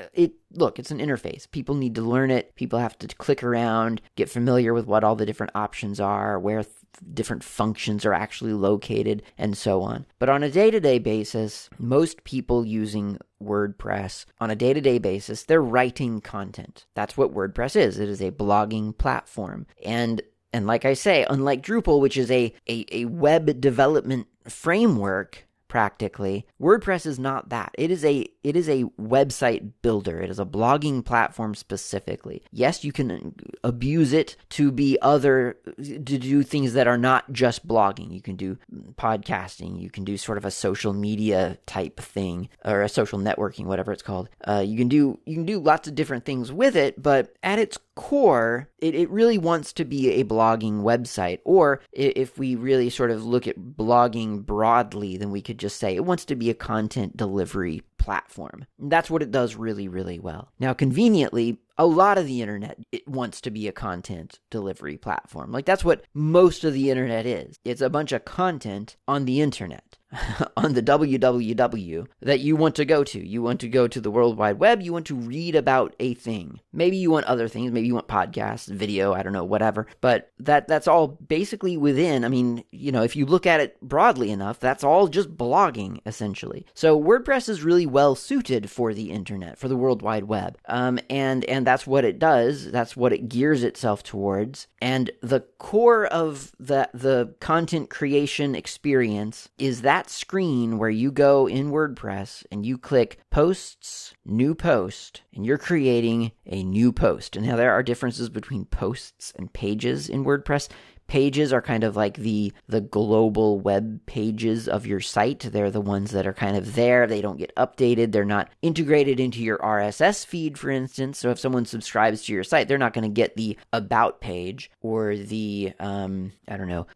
Uh, it look, it's an interface. People need to learn it. People have to click around, get familiar with what all the different options are, where th- different functions are actually located, and so on. But on a day to day basis, most people using WordPress on a day to day basis, they're writing content. That's what WordPress is. It is a blogging platform. And and like I say, unlike Drupal, which is a, a, a web development framework, practically. WordPress is not that. It is a it is a website builder. It is a blogging platform specifically. Yes, you can abuse it to be other to do things that are not just blogging. You can do podcasting, you can do sort of a social media type thing or a social networking whatever it's called. Uh, you can do you can do lots of different things with it, but at its core, it, it really wants to be a blogging website. Or if we really sort of look at blogging broadly, then we could just say it wants to be a content delivery platform. That's what it does really, really well. Now, conveniently, a lot of the internet it wants to be a content delivery platform. Like that's what most of the internet is. It's a bunch of content on the internet. [LAUGHS] on the www that you want to go to. You want to go to the World Wide Web, you want to read about a thing. Maybe you want other things, maybe you want podcasts, video, I don't know, whatever. But that that's all basically within, I mean, you know, if you look at it broadly enough, that's all just blogging essentially. So WordPress is really well suited for the internet, for the World Wide Web. Um, and and that's what it does. That's what it gears itself towards. And the core of the the content creation experience is that screen where you go in WordPress and you click posts, new post, and you're creating a new post. And now there are differences between posts and pages in WordPress pages are kind of like the the global web pages of your site. They're the ones that are kind of there. They don't get updated. They're not integrated into your RSS feed, for instance. So if someone subscribes to your site, they're not going to get the about page or the um, I don't know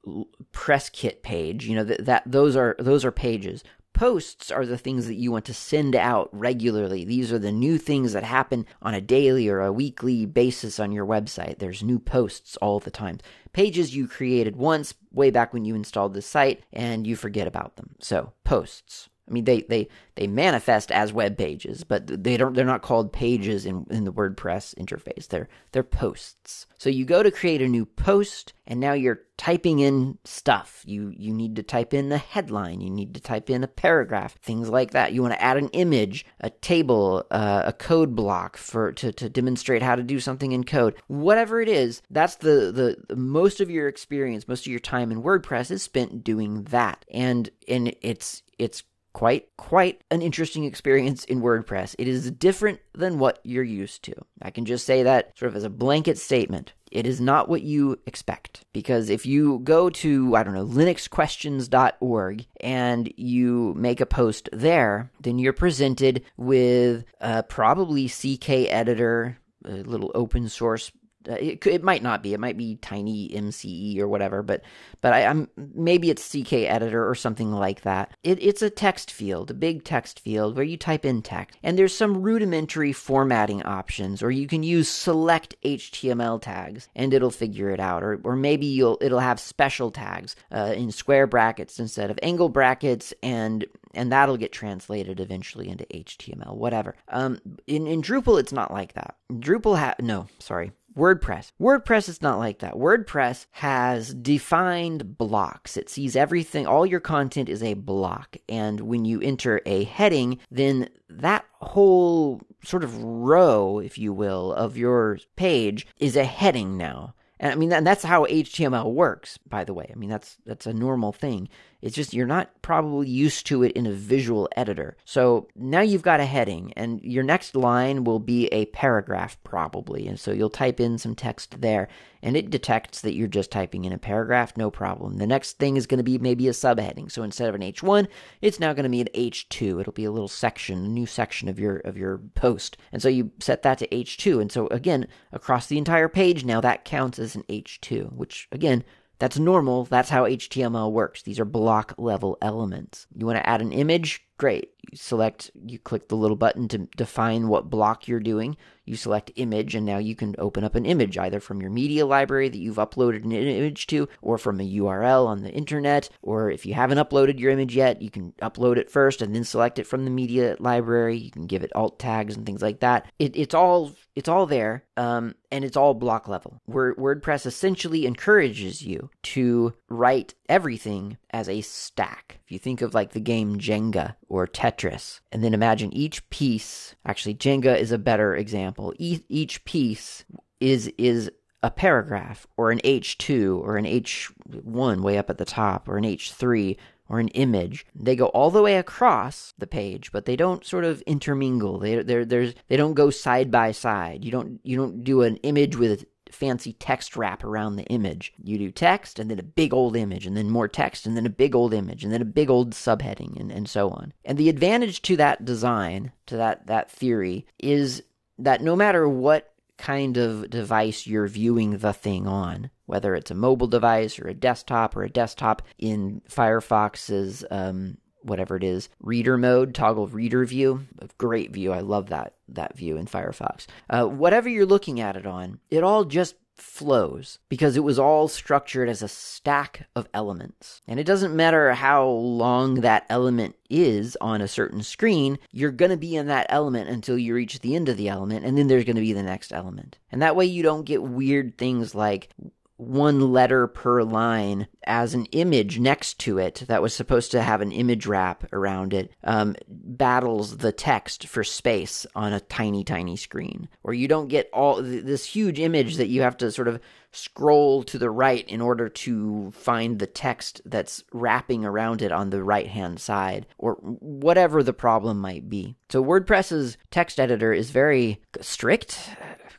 press kit page. You know that, that those are those are pages. Posts are the things that you want to send out regularly. These are the new things that happen on a daily or a weekly basis on your website. There's new posts all the time. Pages you created once way back when you installed the site and you forget about them. So, posts. I mean, they, they, they manifest as web pages, but they don't. They're not called pages in, in the WordPress interface. They're they're posts. So you go to create a new post, and now you're typing in stuff. You you need to type in the headline. You need to type in a paragraph, things like that. You want to add an image, a table, uh, a code block for to, to demonstrate how to do something in code. Whatever it is, that's the, the the most of your experience, most of your time in WordPress is spent doing that, and and it's it's quite quite an interesting experience in WordPress. It is different than what you're used to. I can just say that sort of as a blanket statement. It is not what you expect because if you go to I don't know linuxquestions.org and you make a post there, then you're presented with uh, probably CK editor, a little open source it, it might not be. It might be Tiny MCE or whatever, but but I, am maybe it's CK Editor or something like that. It, it's a text field, a big text field where you type in text, and there's some rudimentary formatting options, or you can use select HTML tags, and it'll figure it out, or or maybe you'll it'll have special tags uh, in square brackets instead of angle brackets, and and that'll get translated eventually into HTML, whatever. Um, in in Drupal, it's not like that. Drupal ha no, sorry. WordPress. WordPress is not like that. WordPress has defined blocks. It sees everything, all your content is a block. And when you enter a heading, then that whole sort of row, if you will, of your page is a heading now. And I mean, and that's how HTML works, by the way. I mean, that's that's a normal thing. It's just you're not probably used to it in a visual editor. So now you've got a heading, and your next line will be a paragraph, probably. And so you'll type in some text there, and it detects that you're just typing in a paragraph, no problem. The next thing is going to be maybe a subheading. So instead of an H1, it's now going to be an H2. It'll be a little section, a new section of your of your post. And so you set that to H2. And so again, across the entire page now that counts as an H2, which again that's normal. That's how HTML works. These are block level elements. You want to add an image? Great. You select, you click the little button to define what block you're doing. You select image, and now you can open up an image either from your media library that you've uploaded an image to, or from a URL on the internet. Or if you haven't uploaded your image yet, you can upload it first and then select it from the media library. You can give it alt tags and things like that. It, it's all it's all there, um, and it's all block level. Word, WordPress essentially encourages you to write everything as a stack. If you think of like the game Jenga or Tetris, and then imagine each piece. Actually, Jenga is a better example. E- each piece is is a paragraph or an H2 or an H1 way up at the top or an H3 or an image. They go all the way across the page, but they don't sort of intermingle. They they they don't go side by side. You don't you don't do an image with fancy text wrap around the image. You do text and then a big old image and then more text and then a big old image and then a big old subheading and, and so on. And the advantage to that design, to that that theory, is that no matter what kind of device you're viewing the thing on, whether it's a mobile device or a desktop or a desktop in Firefox's um, whatever it is reader mode toggle reader view great view i love that that view in firefox uh, whatever you're looking at it on it all just flows because it was all structured as a stack of elements. And it doesn't matter how long that element is on a certain screen, you're going to be in that element until you reach the end of the element, and then there's going to be the next element. And that way you don't get weird things like one letter per line as an image next to it that was supposed to have an image wrap around it um, battles the text for space on a tiny tiny screen. Or you don't get all this huge image that you have to sort of scroll to the right in order to find the text that's wrapping around it on the right hand side or whatever the problem might be so wordpress's text editor is very strict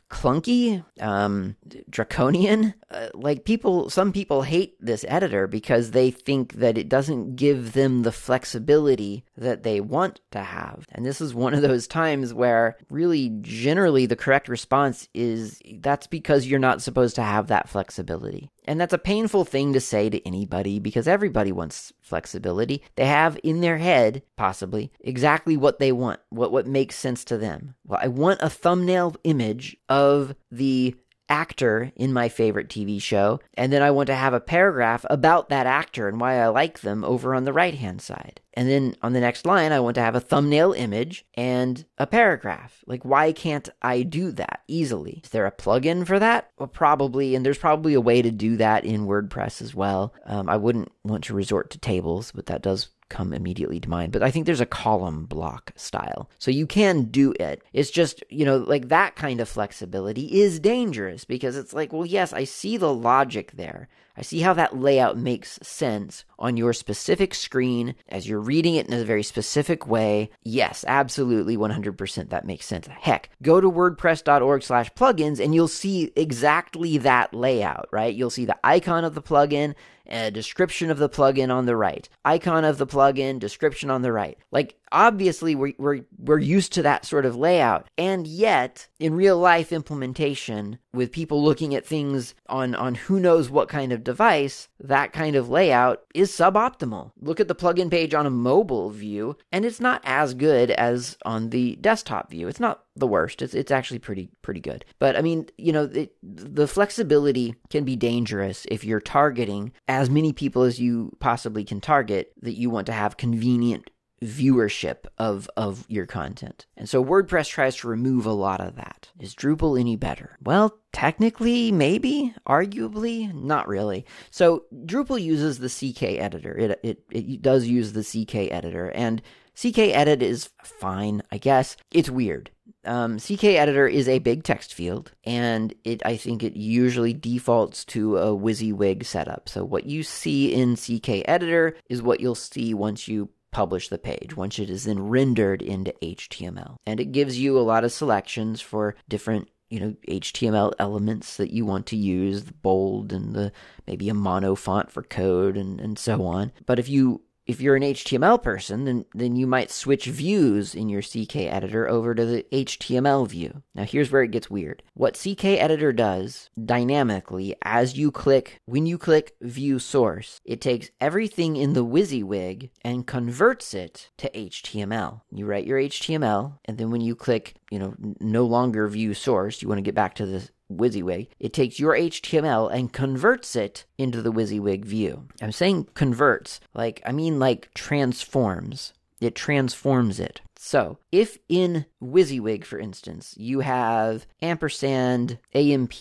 clunky, um, draconian. Uh, like people, some people hate this editor because they think that it doesn't give them the flexibility that they want to have. And this is one of those times where really generally the correct response is that's because you're not supposed to have that flexibility. And that's a painful thing to say to anybody because everybody wants flexibility. They have in their head, possibly, exactly what they want, what, what makes sense to them. Well, I want a thumbnail image of the actor in my favorite TV show, and then I want to have a paragraph about that actor and why I like them over on the right hand side. And then on the next line, I want to have a thumbnail image and a paragraph. Like, why can't I do that easily? Is there a plugin for that? Well, probably, and there's probably a way to do that in WordPress as well. Um, I wouldn't want to resort to tables, but that does come immediately to mind, but I think there's a column block style. So you can do it. It's just, you know, like that kind of flexibility is dangerous because it's like, well, yes, I see the logic there. I see how that layout makes sense on your specific screen as you're reading it in a very specific way. Yes, absolutely 100% that makes sense. Heck, go to wordpress.org slash plugins and you'll see exactly that layout, right? You'll see the icon of the plugin a description of the plugin on the right, icon of the plugin, description on the right. Like obviously we're, we're we're used to that sort of layout. And yet in real life implementation with people looking at things on on who knows what kind of device that kind of layout is suboptimal. Look at the plugin page on a mobile view and it's not as good as on the desktop view. It's not the worst. It's it's actually pretty pretty good. But i mean you know it, the flexibility can be dangerous if you're targeting as many people as you possibly can target that you want to have convenient viewership of of your content. And so WordPress tries to remove a lot of that. Is Drupal any better? Well, technically maybe, arguably, not really. So Drupal uses the CK editor. It it it does use the CK editor and CK edit is fine, I guess. It's weird. Um, CK editor is a big text field, and it I think it usually defaults to a WYSIWYG setup. So what you see in CK editor is what you'll see once you publish the page once it is then rendered into HTML. And it gives you a lot of selections for different you know HTML elements that you want to use, the bold and the maybe a mono font for code and, and so on. But if you if you're an HTML person, then, then you might switch views in your CK editor over to the HTML view. Now, here's where it gets weird. What CK editor does dynamically as you click, when you click view source, it takes everything in the WYSIWYG and converts it to HTML. You write your HTML, and then when you click, you know, no longer view source, you want to get back to the WYSIWYG, it takes your HTML and converts it into the WYSIWYG view. I'm saying converts, like, I mean like transforms. It transforms it. So, if in WYSIWYG, for instance, you have ampersand AMP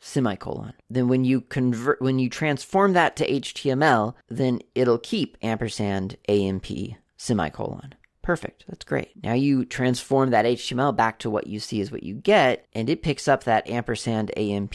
semicolon, then when you convert, when you transform that to HTML, then it'll keep ampersand AMP semicolon. Perfect. That's great. Now you transform that HTML back to what you see is what you get, and it picks up that ampersand AMP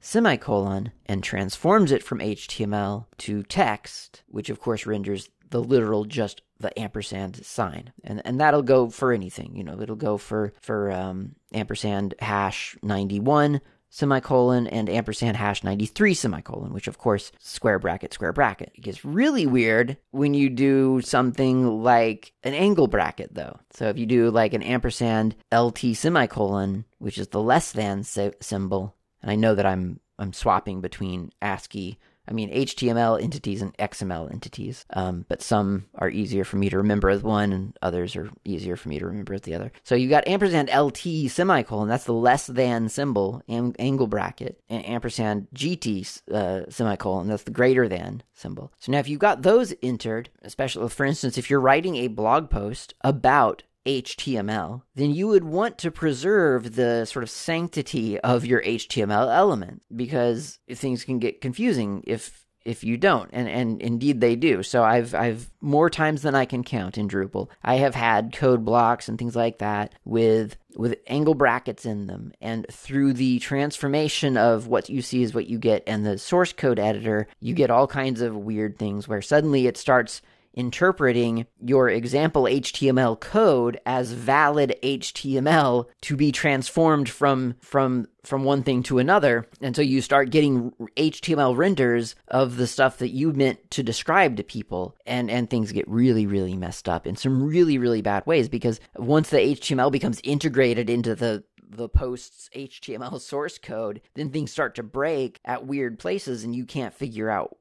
semicolon and transforms it from HTML to text, which of course renders the literal just the ampersand sign. And and that'll go for anything. You know, it'll go for for um, ampersand hash 91 semicolon and ampersand hash 93 semicolon, which of course square bracket, square bracket. It gets really weird when you do something like an angle bracket though. So if you do like an ampersand LT semicolon, which is the less than symbol, and I know that I'm I'm swapping between ASCII I mean, HTML entities and XML entities, um, but some are easier for me to remember as one, and others are easier for me to remember as the other. So you got ampersand LT semicolon, that's the less than symbol, angle bracket, and ampersand GT uh, semicolon, that's the greater than symbol. So now if you've got those entered, especially for instance, if you're writing a blog post about HTML, then you would want to preserve the sort of sanctity of your HTML element because things can get confusing if if you don't and and indeed they do. So i've i've more times than i can count in drupal. I have had code blocks and things like that with with angle brackets in them. And through the transformation of what you see is what you get and the source code editor you get all kinds of weird things where suddenly it starts interpreting your example HTML code as valid HTML to be transformed from from from one thing to another. And so you start getting HTML renders of the stuff that you meant to describe to people. And and things get really really messed up in some really really bad ways because once the HTML becomes integrated into the the post's HTML source code, then things start to break at weird places and you can't figure out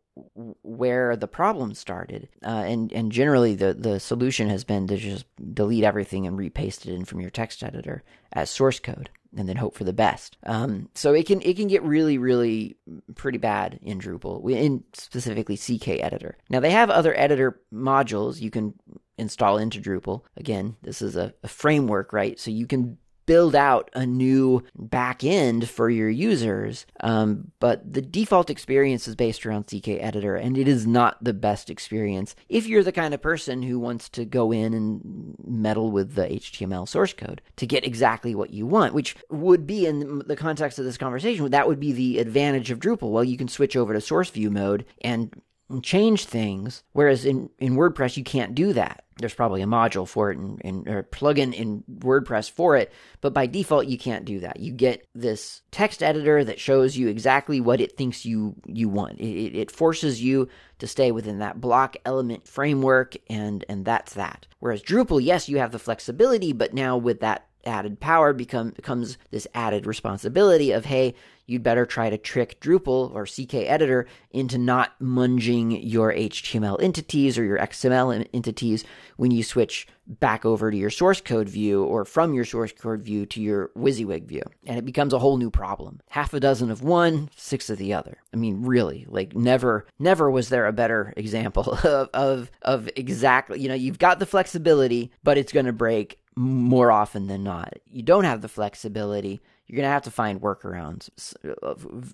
where the problem started. Uh, and and generally, the the solution has been to just delete everything and repaste it in from your text editor as source code, and then hope for the best. Um, so it can it can get really really pretty bad in Drupal, in specifically CK Editor. Now they have other editor modules you can install into Drupal. Again, this is a, a framework, right? So you can build out a new back end for your users. Um, but the default experience is based around CK Editor, and it is not the best experience if you're the kind of person who wants to go in and meddle with the HTML source code to get exactly what you want, which would be in the context of this conversation, that would be the advantage of Drupal. Well, you can switch over to source view mode and change things, whereas in, in WordPress, you can't do that there's probably a module for it and, and or plugin in WordPress for it, but by default you can't do that. You get this text editor that shows you exactly what it thinks you you want. It, it forces you to stay within that block element framework, and and that's that. Whereas Drupal, yes, you have the flexibility, but now with that added power become becomes this added responsibility of hey you'd better try to trick Drupal or CK Editor into not munging your HTML entities or your XML entities when you switch back over to your source code view or from your source code view to your WYSIWYG view. And it becomes a whole new problem. Half a dozen of one, six of the other. I mean, really, like never, never was there a better example [LAUGHS] of, of, of exactly, you know, you've got the flexibility, but it's going to break more often than not. You don't have the flexibility you're going to have to find workarounds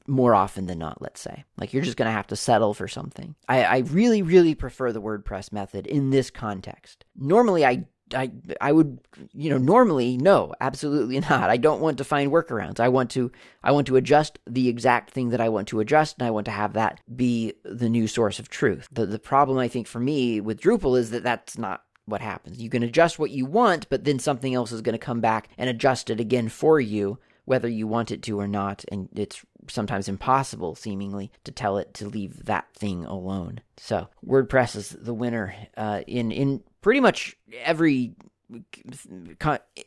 more often than not, let's say. Like you're just going to have to settle for something. I, I really, really prefer the WordPress method in this context. Normally, I I I would you know normally no absolutely [LAUGHS] not I don't want to find workarounds I want to I want to adjust the exact thing that I want to adjust and I want to have that be the new source of truth the the problem I think for me with Drupal is that that's not what happens you can adjust what you want but then something else is going to come back and adjust it again for you whether you want it to or not, and it's sometimes impossible, seemingly, to tell it to leave that thing alone. So WordPress is the winner uh, in in pretty much every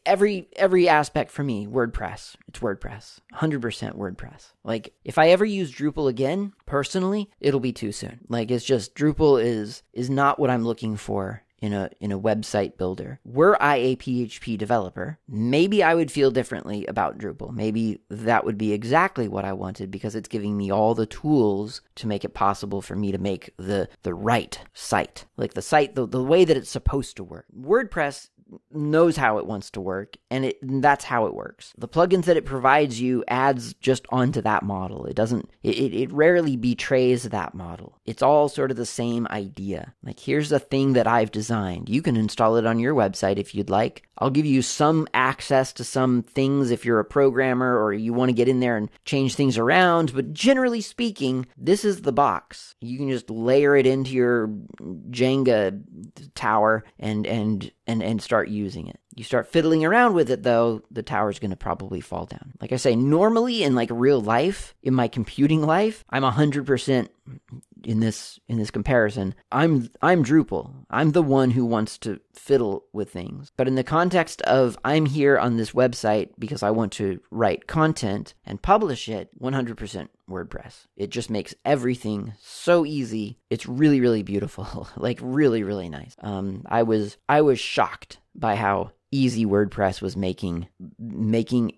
every every aspect for me wordpress. It's wordpress. 100% wordpress. Like if i ever use drupal again personally it'll be too soon. Like it's just drupal is is not what i'm looking for in a in a website builder. Were I a PHP developer, maybe I would feel differently about Drupal. Maybe that would be exactly what I wanted because it's giving me all the tools to make it possible for me to make the the right site. Like the site the, the way that it's supposed to work. WordPress knows how it wants to work and it and that's how it works. The plugins that it provides you adds just onto that model. It doesn't it, it rarely betrays that model. It's all sort of the same idea. Like here's a thing that i've designed. You can install it on your website if you'd like i'll give you some access to some things if you're a programmer or you want to get in there and change things around but generally speaking this is the box you can just layer it into your jenga tower and and and and start using it. You start fiddling around with it though, the tower's going to probably fall down. Like I say, normally in like real life, in my computing life, I'm 100% in this in this comparison. I'm I'm Drupal. I'm the one who wants to fiddle with things. But in the context of I'm here on this website because I want to write content and publish it, 100% WordPress. It just makes everything so easy. It's really really beautiful. [LAUGHS] like really really nice. Um I was I was shocked by how easy WordPress was making making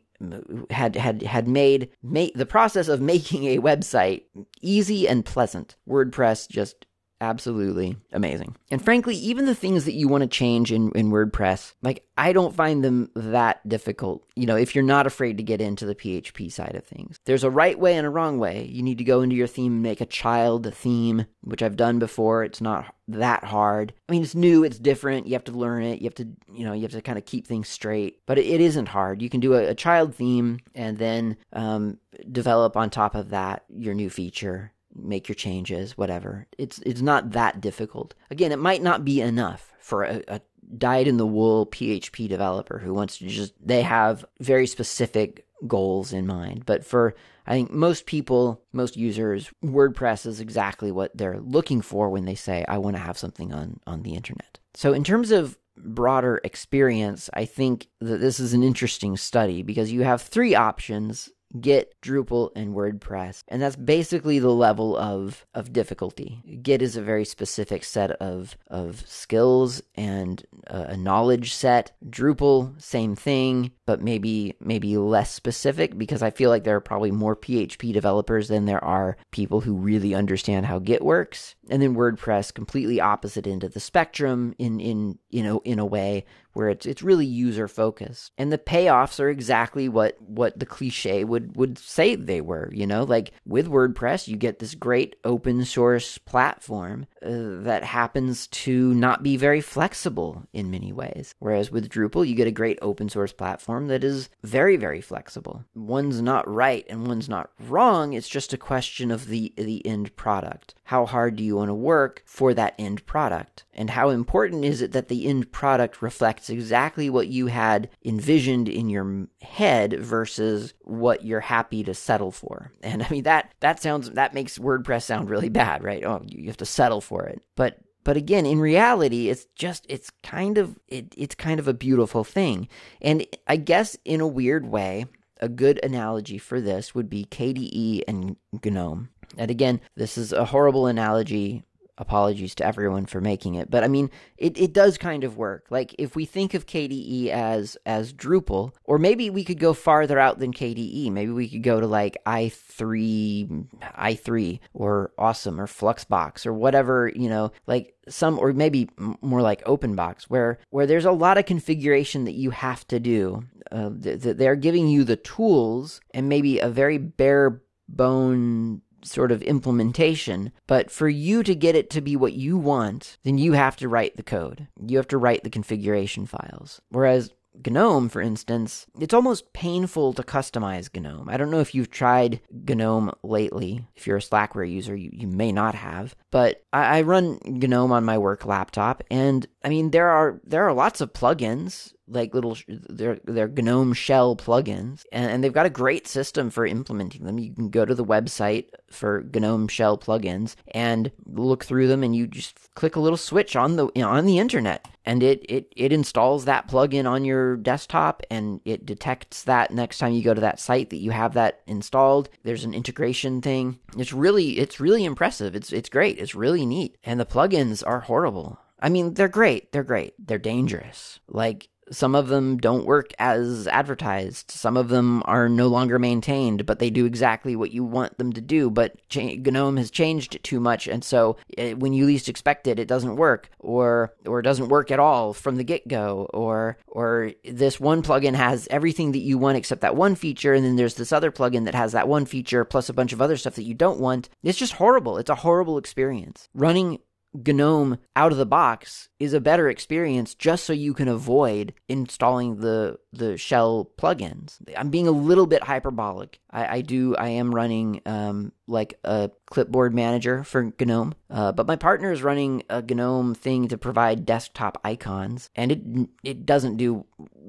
had had had made the process of making a website easy and pleasant. WordPress just absolutely amazing. And frankly, even the things that you want to change in, in WordPress, like I don't find them that difficult. You know, if you're not afraid to get into the PHP side of things, there's a right way and a wrong way. You need to go into your theme and make a child theme, which I've done before. It's not that hard. I mean, it's new, it's different. You have to learn it. You have to, you know, you have to kind of keep things straight. But it, it isn't hard. You can do a, a child theme and then um, develop on top of that your new feature make your changes, whatever. It's it's not that difficult. Again, it might not be enough for a, a dyed in the wool PHP developer who wants to just they have very specific goals in mind. But for I think most people, most users, WordPress is exactly what they're looking for when they say I want to have something on on the internet. So in terms of broader experience, I think that this is an interesting study because you have three options Git, Drupal, and WordPress. And that's basically the level of, of difficulty. Git is a very specific set of, of skills and a knowledge set. Drupal, same thing, but maybe maybe less specific because I feel like there are probably more PHP developers than there are people who really understand how Git works. And then WordPress, completely opposite end of the spectrum in in you know in a way where it's it's really user focused and the payoffs are exactly what what the cliche would would say they were you know? Like with wordpress you get this great open source platform uh, that happens to not be very flexible in many ways. Whereas with drupal you get a great open source platform that is very very flexible. One's not right and one's not wrong. It's just a question of the the end product how hard do you want to work for that end product and how important is it that the end product reflects exactly what you had envisioned in your head versus what you're happy to settle for. And I mean that that sounds that makes WordPress sound really bad, right? Oh, you have to settle for it. But but again, in reality, it's just it's kind of it, it's kind of a beautiful thing. And I guess in a weird way, a good analogy for this would be KDE and GNOME. And again, this is a horrible analogy. Apologies to everyone for making it. But i mean it, it does kind of work. Like if we think of kde as as drupal or maybe we could go farther out than kde maybe we could go to like i3 i3 or awesome or fluxbox or whatever you know like some or maybe more like openbox where where there's a lot of configuration that you have to do. Uh, th- they're giving you the tools and maybe a very bare bone sort of implementation, but for you to get it to be what you want, then you have to write the code. You have to write the configuration files. Whereas GNOME, for instance, it's almost painful to customize GNOME. I don't know if you've tried GNOME lately. If you're a Slackware user, you, you may not have. But I, I run GNOME on my work laptop, and I mean there are there are lots of plugins like little they're they're GNOME shell plugins, and, and, they've got a great system for implementing them. You can go to the website for GNOME shell plugins and look through them, and you just click a little switch on the on the internet, and it it it installs that plugin on your desktop, and it detects that next time you go to that site that you have that installed. There's an integration thing. It's really it's really impressive. It's it's great. It's really neat, and the plugins are horrible. I mean, they're great. They're great. They're dangerous. Like some of them don't work as advertised. Some of them are no longer maintained, but they do exactly what you want them to do. But cha- GNOME has changed too much, and so it, when you least expect it, it doesn't work, or or doesn't work at all from the get go, or or this one plugin has everything that you want except that one feature, and then there's this other plugin that has that one feature plus a bunch of other stuff that you don't want. It's just horrible. It's a horrible experience. Running GNOME out of the box is a better experience just so you can avoid installing the the shell plugins. I'm being a little bit hyperbolic. I, I do I am running um, like a clipboard manager for GNOME, uh, but my partner is running a GNOME thing to provide desktop icons, and it it doesn't do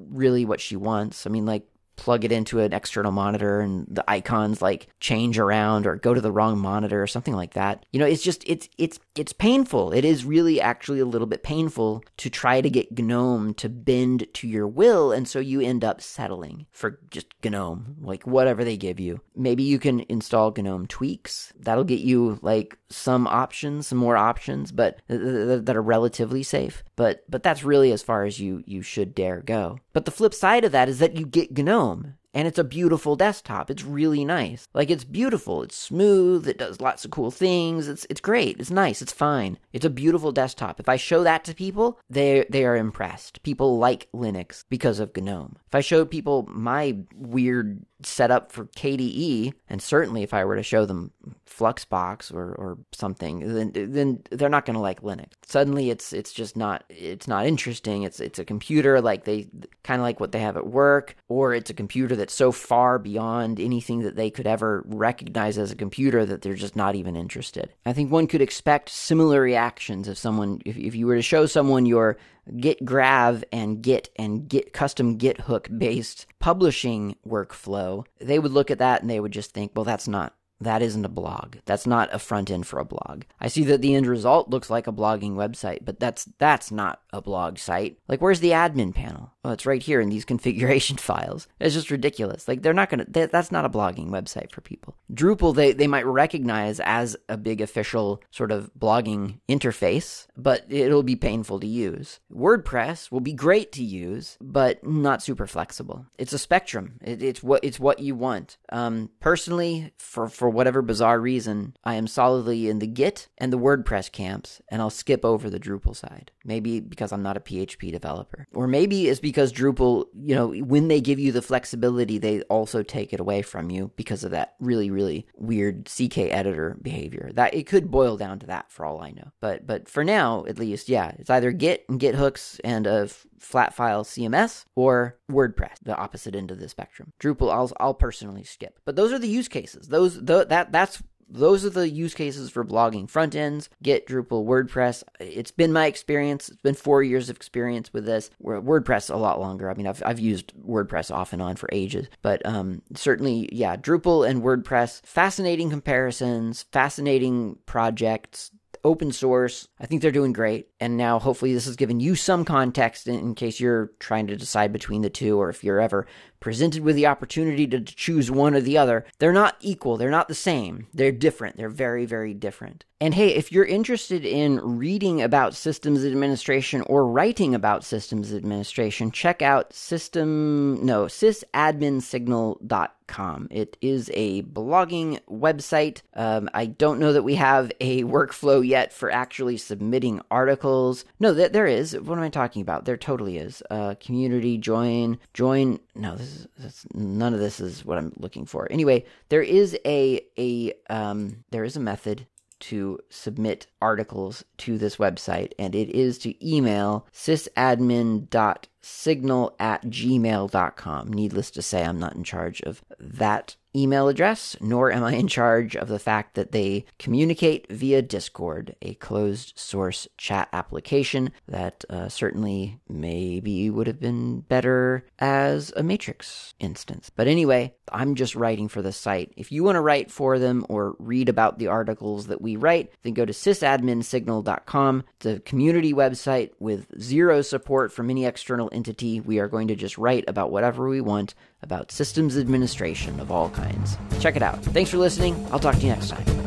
really what she wants. I mean, like plug it into an external monitor and the icons like change around or go to the wrong monitor or something like that. You know, it's just it's it's it's painful. It is really actually a little bit painful to try to get GNOME to bend to your will and so you end up settling for just GNOME, like whatever they give you. Maybe you can install GNOME tweaks. That'll get you like some options, some more options, but that are relatively safe. But but that's really as far as you you should dare go. But the flip side of that is that you get GNOME and it's a beautiful desktop. It's really nice. Like it's beautiful. It's smooth. It does lots of cool things. It's it's great. It's nice. It's fine. It's a beautiful desktop. If I show that to people, they they are impressed. People like Linux because of GNOME. If I show people my weird setup for KDE, and certainly if I were to show them Fluxbox or, or something, then then they're not going to like Linux. Suddenly, it's it's just not it's not interesting. It's it's a computer like they kind of like what they have at work, or it's a computer that's so far beyond anything that they could ever recognize as a computer that they're just not even interested. I think one could expect similar reactions if someone if, if you were to show someone your Git Grav and Git and Git custom Git hook based publishing workflow, they would look at that and they would just think, well, that's not that isn't a blog. That's not a front end for a blog. I see that the end result looks like a blogging website, but that's that's not a blog site. Like where's the admin panel? Oh, it's right here in these [LAUGHS] configuration files. It's just ridiculous. Like they're not going to that's not a blogging website for people. Drupal they they might recognize as a big official sort of blogging interface, but it'll be painful to use. WordPress will be great to use, but not super flexible. It's a spectrum. It, it's what it's what you want. Um, personally for for for whatever bizarre reason, I am solidly in the Git and the WordPress camps, and I'll skip over the Drupal side. Maybe because I'm not a PHP developer. Or maybe it's because Drupal, you know, when they give you the flexibility, they also take it away from you because of that really, really weird CK editor behavior. That it could boil down to that for all I know. But but for now, at least, yeah, it's either Git and Git hooks and a flat file CMS or WordPress, the opposite end of the spectrum. Drupal, I'll, I'll personally skip. But those are the use cases. Those the, that that's those are the use cases for blogging front ends Git, Drupal, WordPress. It's been my experience. It's been four years of experience with this. WordPress a lot longer. I mean, I've, I've used WordPress off and on for ages, but um, certainly, yeah, Drupal and WordPress, fascinating comparisons, fascinating projects open source. I think they're doing great. And now hopefully this has given you some context in, in, case you're trying to decide between the two or if you're ever presented with the opportunity to choose one or the other. They're not equal. They're not the same. They're different. They're very, very different. And hey, if you're interested in reading about systems administration or writing about systems administration, check out system, no, sysadminsignal.com. It is a blogging website. Um, I don't know that we have a workflow yet for actually submitting articles. No, th- there is. What am I talking about? There totally is. Uh, community, join, join. No, is none of this is what I'm looking for. Anyway, there is a a um, there is a method to submit articles to this website, and it is to email sysadmin.signal at gmail.com. Needless to say, I'm not in charge of that email address, nor am I in charge of the fact that they communicate via Discord, a closed source chat application that uh, certainly maybe would have been better as a Matrix instance. But anyway, I'm just writing for the site. If you want to write for them or read about the articles that we write, then go to sysadminsignal.com. It's a community website with zero support from any external entity. We are going to just write about whatever we want about systems administration of all kinds. Check it out. Thanks for listening. I'll talk to you next time.